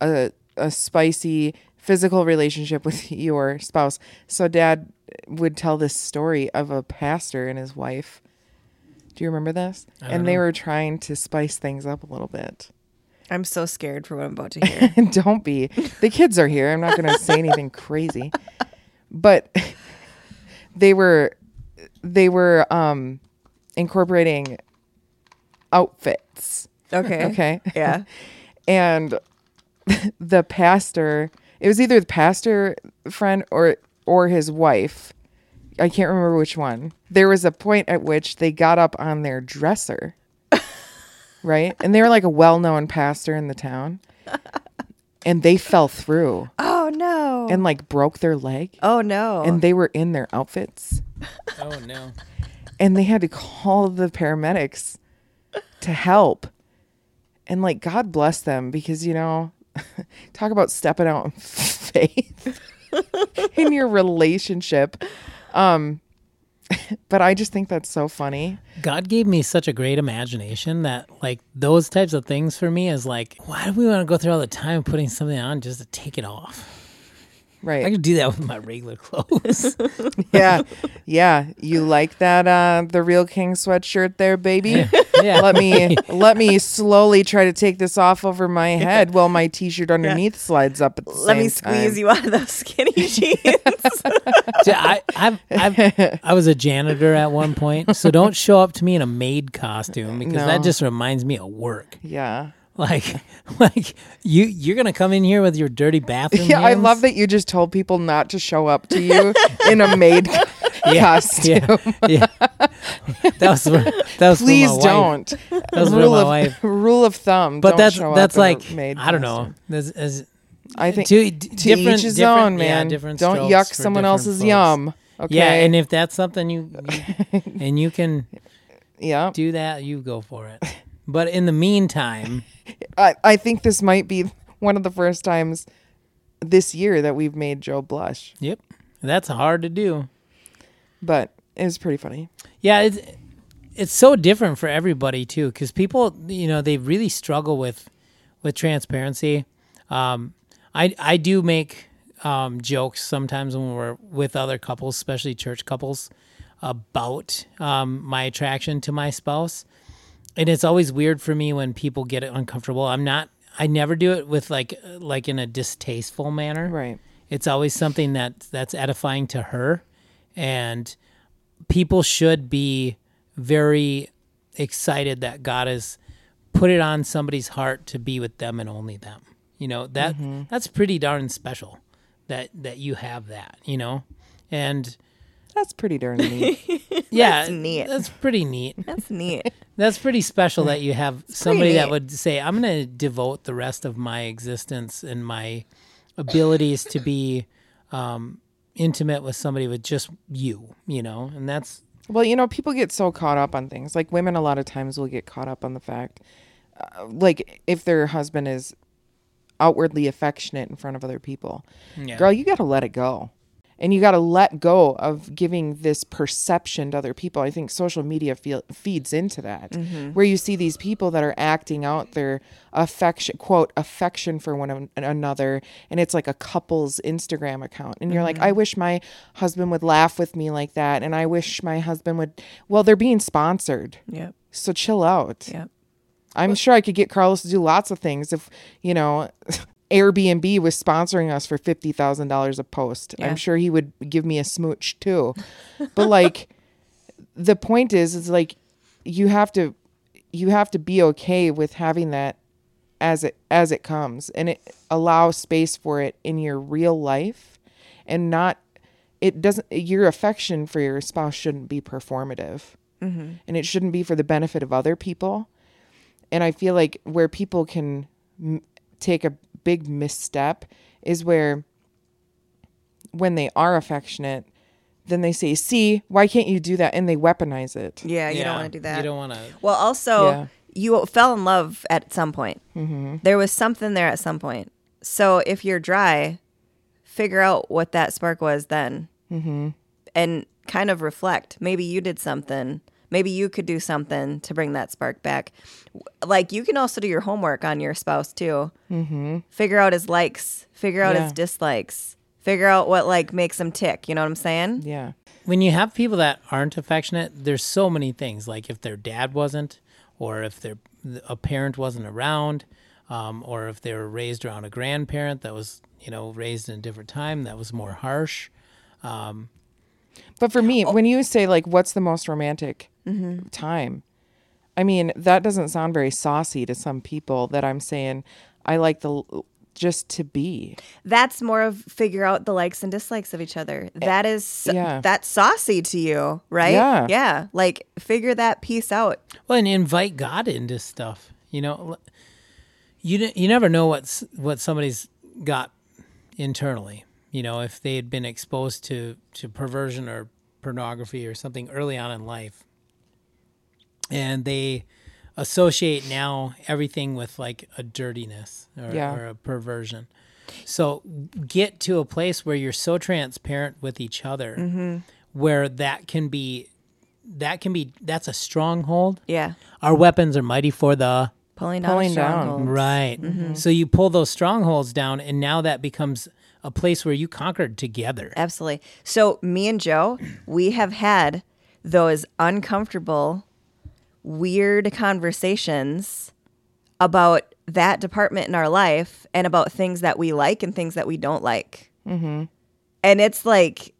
a a spicy physical relationship with your spouse. So dad would tell this story of a pastor and his wife. Do you remember this? And they were trying to spice things up a little bit. I'm so scared for what I'm about to hear. Don't be. The kids are here. I'm not going to say anything crazy. But they were they were um incorporating outfits. Okay. Okay. Yeah. And the pastor, it was either the pastor friend or or his wife. I can't remember which one. There was a point at which they got up on their dresser. Right? And they were like a well-known pastor in the town. And they fell through Oh no. and like broke their leg oh no. and they were in their outfits oh no! and they had to call the paramedics to help. And like God bless them because you know, talk about stepping out in faith in your relationship. Um but I just think that's so funny. God gave me such a great imagination that like those types of things for me is like, why do we want to go through all the time putting something on just to take it off? I Right. could do that with my regular clothes. yeah. Yeah. You like that uh the real king sweatshirt there, baby? yeah. let me let me slowly try to take this off over my head while my t-shirt underneath slides up at the Let me same time. squeeze you out of those skinny jeans. See, I, I've, I've, I was a janitor at one point, so don't show up to me in a maid costume because that just reminds me of work. Yeah. Like, like you, you're gonna come in here with your dirty bathroom. Yeah, I hands? love that you just told people not to show up to you in a maid Yeah, costume. Yeah, yeah. That was, for- that was. Please don't. That was rule of wife. rule of thumb. But that's that's like I don't know. costume. There's, there's, I think to, to, different, each his different- own, yeah, man. different don't yuck someone else's folks. yum. Okay. Yeah, and if that's something you, you and you can yeah, do that, you go for it. But in the meantime, I, I think this might be one of the first times this year that we've made Joe blush. yep, that's hard to do. But it was pretty funny. Yeah, it's it's so different for everybody too, because people, you know, they really struggle with with transparency. Um, I I do make um, jokes sometimes when we're with other couples, especially church couples, about um, my attraction to my spouse, and it's always weird for me when people get it uncomfortable. I'm not. I never do it with like like in a distasteful manner Right. it's always something that that's edifying to her and people should be very excited that god has put it on somebody's heart to be with them and only them you know that mm-hmm. that's pretty darn special that that you have that you know and That's pretty darn neat. yeah That's neat. that's pretty neat That's neat. that's pretty special that you have somebody that would say, I'm going to devote the rest of my existence and my abilities to be um, intimate with somebody with just you, you know? And that's, Well, you know, people get so caught up on things. Like women, a lot of times will get caught up on the fact, uh, like if their husband is outwardly affectionate in front of other people, yeah. girl, you got to let it go. And you got to let go of giving this perception to other people. I think social media feel, feeds into that mm-hmm. where you see these people that are acting out their affection quote affection for one another and it's like a couple's instagram account. And you're like mm-hmm. i wish my husband would laugh with me like that and i wish my husband would well they're being sponsored. Yep. so chill out. Yep. I'm sure I could get Carlos to do lots of things if, you know, Airbnb was sponsoring us for $50,000 a post. Yeah. I'm sure he would give me a smooch too. But like the point is is like you have to you have to be okay with having that as it as it comes and it allow space for it in your real life and not it doesn't your affection for your spouse shouldn't be performative mm-hmm. and it shouldn't be for the benefit of other people and I feel like where people can m- take a big misstep is where when they are affectionate, then they say, "See, why can't you do that?" and they weaponize it. Yeah, you don't want to do that. You don't want to. Well, also, Yeah. you fell in love at some point. Mm-hmm. There was something there at some point. So if you're dry, figure out what that spark was then, mm-hmm. and kind of reflect. Maybe you did something. Maybe you could do something to bring that spark back. Like you can also do your homework on your spouse too. Mm-hmm. Figure out his likes. Figure out his dislikes. Figure out what like makes him tick. You know what I'm saying? Yeah. when you have people that aren't affectionate, there's so many things. Like if their dad wasn't, or if their a parent wasn't around, um, or if they were raised around a grandparent that was, you know, raised in a different time that was more harsh. But for me, when you say like, "What's the most romantic time?" I mean, that doesn't sound very saucy to some people. That I'm saying, I like the just to be. That's more of figure out the likes and dislikes of each other. That is Eh, yeah. that's saucy to you, right? Yeah. Yeah. Like figure that piece out. Well, and invite God into stuff. You know, you you never know what's what somebody's got internally. You know, if they had been exposed to to perversion or pornography or something early on in life, and they associate now everything with like a dirtiness or, Yeah. or a perversion. So get to a place where you're so transparent with each other, mm-hmm. where that can be that can be that's a stronghold Yeah. our weapons are mighty for the Pulling down Pulling down. right. Mm-hmm. So you pull those strongholds down, and now that becomes a place where you conquered together. Absolutely. So me and Joe, we have had those uncomfortable, weird conversations about that department in our life and about things that we like and things that we don't like. Mm-hmm. And it's like,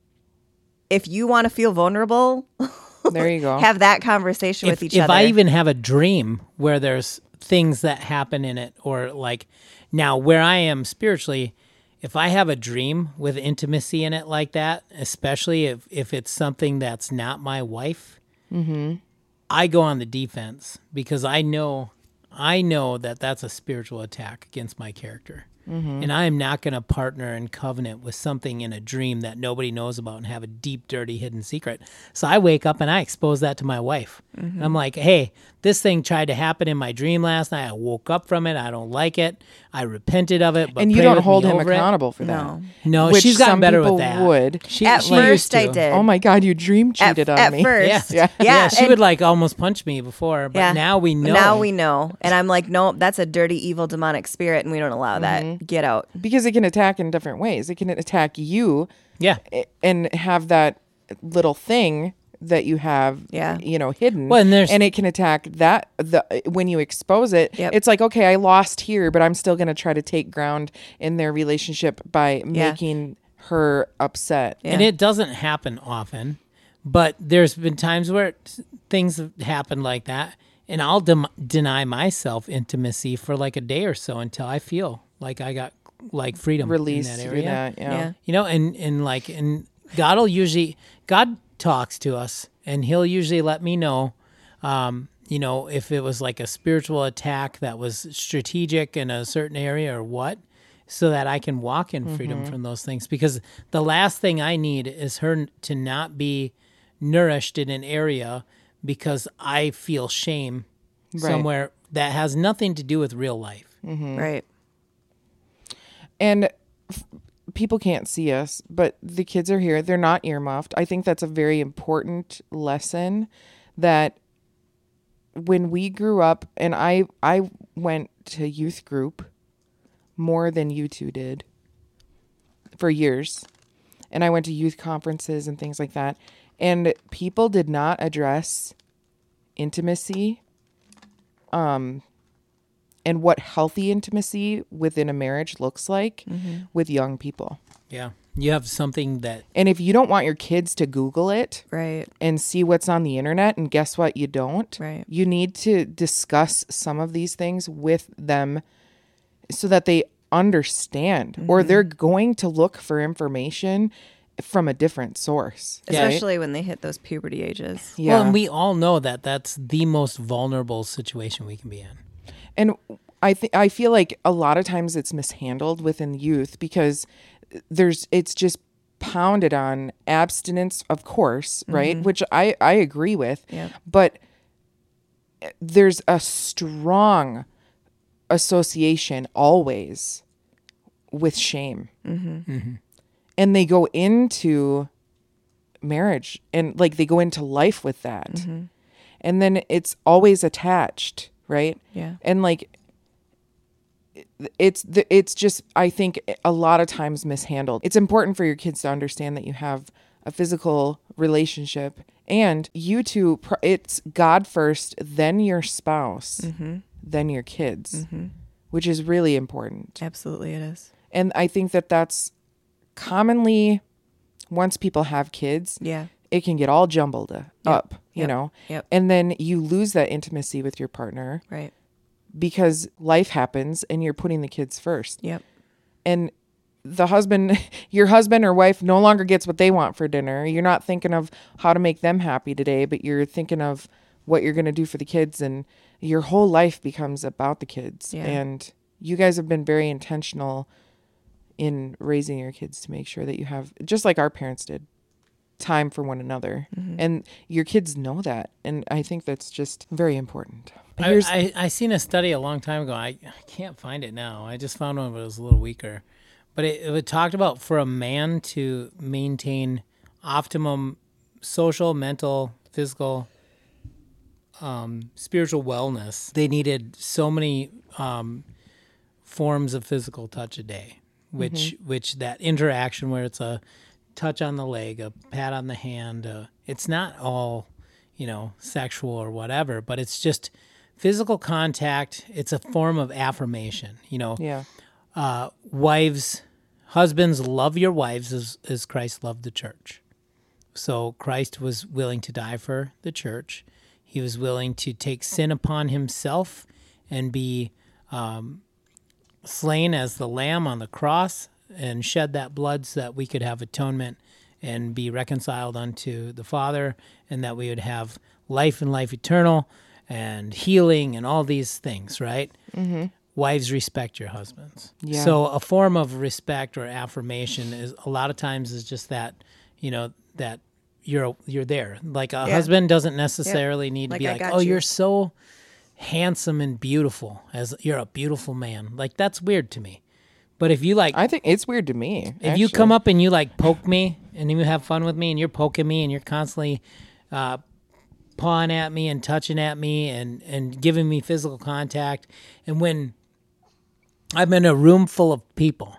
if you want to feel vulnerable, There you go. have that conversation If, with each if other. If I even have a dream where there's things that happen in it, or like now where I am spiritually, if I have a dream with intimacy in it like that, especially if, if it's something that's not my wife, mm-hmm. I go on the defense because I know I know that that's a spiritual attack against my character. Mm-hmm. And I am not going to partner in covenant with something in a dream that nobody knows about and have a deep, dirty, hidden secret. So I wake up and I expose that to my wife. And I'm like, hey, this thing tried to happen in my dream last night. I woke up from it. I don't like it. I repented of it. But and you don't hold him over it." accountable for that. No. No, Which she's gotten some better with that. would. She, At she first, used to. I did. Oh my God, you dream at, cheated on at me. first. Yeah. Yeah. yeah, she and- would like almost punch me before, but Yeah. now we know. Now we know. And I'm like, nope, that's a dirty, evil, demonic spirit, and we don't allow that. Mm-hmm. Get out. because it can attack in different ways. It can attack you Yeah. and have that little thing that you have Yeah. you know hidden Well, and there's- and it can attack that the when you expose it Yep. it's like okay i lost here but i'm still going to try to take ground in their relationship by Yeah. making her upset And it doesn't happen often, but there's been times where things have happened like that, and I'll dem- deny myself intimacy for like a day or so until I feel like I got like freedom release in that area. that yeah. Yeah. You know, and and like and God will usually God talks to us, and He'll usually let me know. Um, you know, if it was like a spiritual attack that was strategic in a certain area or what, so that I can walk in freedom Mm-hmm. from those things. Because the last thing I need is her to not be nourished in an area because I feel shame Right. somewhere that has nothing to do with real life. Right. and f- people can't see us, but the kids are here. They're not earmuffed. I think that's a very important lesson that when we grew up and I I went to youth group more than you two did for years. And I went to youth conferences and things like that. And people did not address intimacy um and what healthy intimacy within a marriage looks like with young people. Yeah. You have something that And if you don't want your kids to Google it Right. and see what's on the internet, and guess what? You don't. Right. You need to discuss some of these things with them so that they understand, or Mm-hmm. they're going to look for information from a different source. Yeah. right? Especially when they hit those puberty ages. Yeah. Well, and we all know that that's the most vulnerable situation we can be in. And I think I feel like a lot of times it's mishandled within youth because there's it's just pounded on abstinence, of course, right? Mm-hmm. Which I I agree with, Yep. but eh, there's a strong association always with shame, mm-hmm. Mm-hmm. and they go into marriage and like they go into life with that, and then it's always attached, right? Yeah. and like it's the, it's just i think a lot of times mishandled it's important for your kids to understand that you have a physical relationship and you two pr- it's god first then your spouse mm-hmm. then your kids mm-hmm. which is really important Absolutely, it is. and i think that that's commonly once people have kids Yeah. It can get all jumbled uh, up you Yep. know Yep. and then you lose that intimacy with your partner Right. because life happens and you're putting the kids first. Yep. And the husband, your husband or wife no longer gets what they want for dinner. You're not thinking of how to make them happy today, but you're thinking of what you're going to do for the kids and your whole life becomes about the kids. Yeah. And you guys have been very intentional in raising your kids to make sure that you have just like our parents did time for one another. And your kids know that. And I think that's just very important. I, Here's- I, I seen a study a long time ago. I, I can't find it now. I just found one, but it was a little weaker. But it, it talked about for a man to maintain optimum social, mental, physical, um, spiritual wellness, they needed so many um, forms of physical touch a day, which which that interaction where it's a touch on the leg, a pat on the hand, uh, it's not all you know sexual or whatever, but it's just physical contact. It's a form of affirmation. You know, yeah. uh, wives, husbands, love your wives as, as Christ loved the church. So Christ was willing to die for the church. He was willing to take sin upon himself and be um, slain as the lamb on the cross and shed that blood so that we could have atonement and be reconciled unto the Father and that we would have life and life eternal and healing and all these things, right? Mm-hmm. wives respect your husbands. Yeah. So a form of respect or affirmation is a lot of times is just that, you know, that you're you're there. Like a Yeah. husband doesn't necessarily need to Like, be I like, "Oh, you." you're so handsome and beautiful as you're a beautiful man." Like that's weird to me. But if you like I think it's weird to me. if you come up and you like poke me and you have fun with me and you're poking me and you're constantly uh, pawing at me and touching at me and, and giving me physical contact, and when I'm in a room full of people,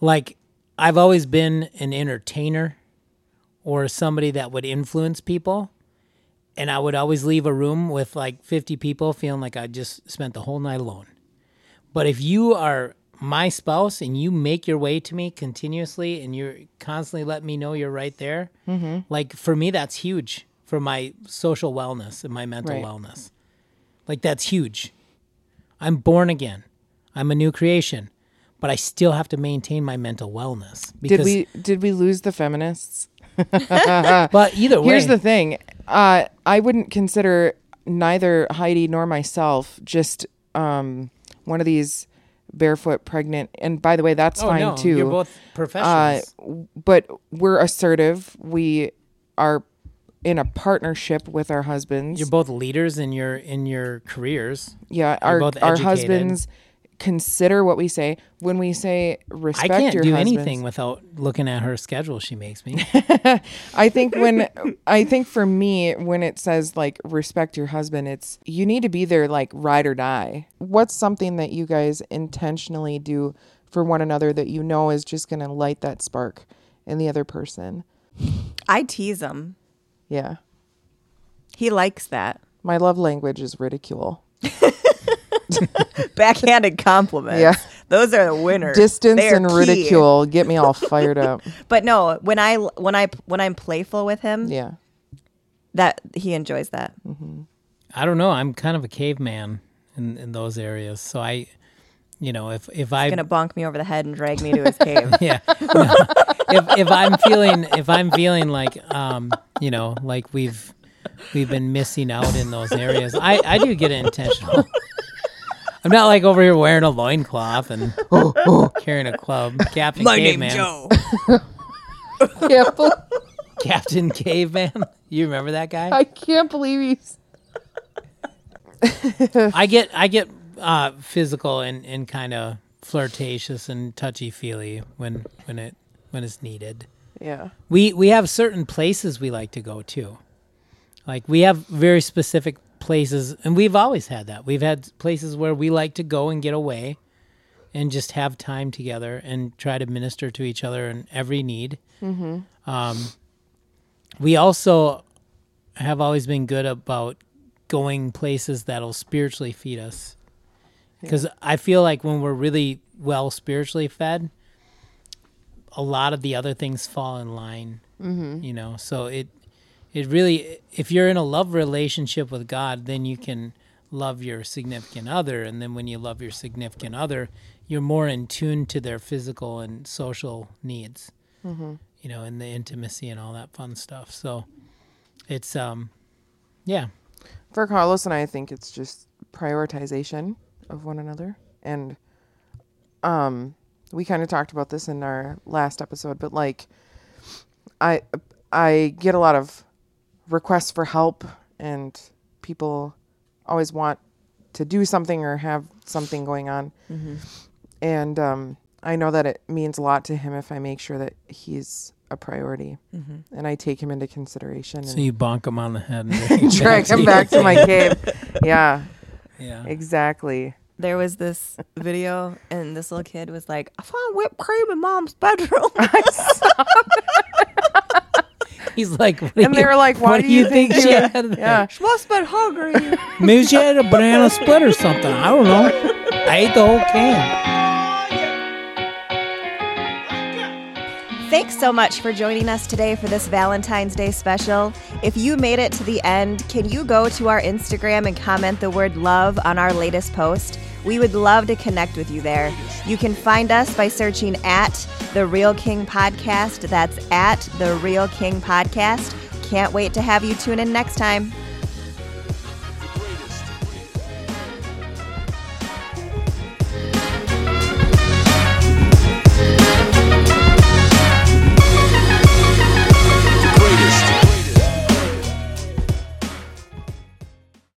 like I've always been an entertainer or somebody that would influence people. And I would always leave a room with like 50 people feeling like I just spent the whole night alone. But if you are my spouse and you make your way to me continuously and you're constantly letting me know you're right there, like for me, that's huge for my social wellness and my mental Right. wellness. Like that's huge. I'm born again. I'm a new creation, but I still have to maintain my mental wellness. Did we did we lose the feminists? But either way, Here's the thing. Uh, I wouldn't consider neither Heidi nor myself just um, one of these barefoot pregnant. And by the way, that's oh fine no, too. you're both uh, professionals. w- but we're assertive. We are in a partnership with our husbands. you're both leaders in your in your careers. yeah, our both our educated. husbands consider what we say when we say respect. I respect can't your do husbands. anything without looking at her schedule she makes me. I think when I think for me when it says like respect your husband, it's you need to be there like ride or die. What's something that you guys intentionally do for one another that you know is just going to light that spark in the other person? I tease him. Yeah. He likes that. My love language is ridicule. Backhanded compliments. Yeah. Those are the winners. Distance and key. ridicule get me all fired up. But no, when I when I when I'm playful with him, Yeah. that he enjoys that. I don't know. I'm kind of a caveman in, in those areas. So I, you know, if if I He's gonna bonk me over the head and drag me to his cave. yeah, no. if if I'm feeling if I'm feeling like um you know like we've we've been missing out in those areas, I I do get it intentional. I'm not like over here wearing a loincloth and carrying a club. Captain Caveman. Can't bel- Captain Caveman. You remember that guy? I can't believe he's I get I get uh, physical and, and kind of flirtatious and touchy feely when when it when it's needed. Yeah. We we have certain places we like to go to. Like we have very specific places and we've always had that. We've had places where we like to go and get away and just have time together and try to minister to each other in every need. Um, we also have always been good about going places that'll spiritually feed us. Because I feel like when we're really well spiritually fed, a lot of the other things fall in line. Mm-hmm. You know, so it it really, if you're in a love relationship with God, then you can love your significant other, and then when you love your significant other, you're more in tune to their physical and social needs. You know, and the intimacy and all that fun stuff. So it's um, yeah, For Carlos and I, I think it's just prioritization of one another. And um we kind of talked about this in our last episode, but like I I get a lot of requests for help and people always want to do something or have something going on. And um I know that it means a lot to him if I make sure that he's a priority and I take him into consideration so and you bonk him on the head and drag him back to my cave. Yeah, Yeah, exactly. There was this video, and this little kid was like, "I found whipped cream in mom's bedroom." he's like, what And they you- were like, "Why what do you think she you-" had there? Yeah, she must have been hungry. Maybe she had a banana split or something. I don't know. I ate the whole can. Thanks so much for joining us today for this Valentine's Day special. If you made it to the end, can you go to our Instagram and comment the word love on our latest post? We would love to connect with you there. You can find us by searching at The Real King Podcast. That's at The Real King Podcast. Can't wait to have you tune in next time.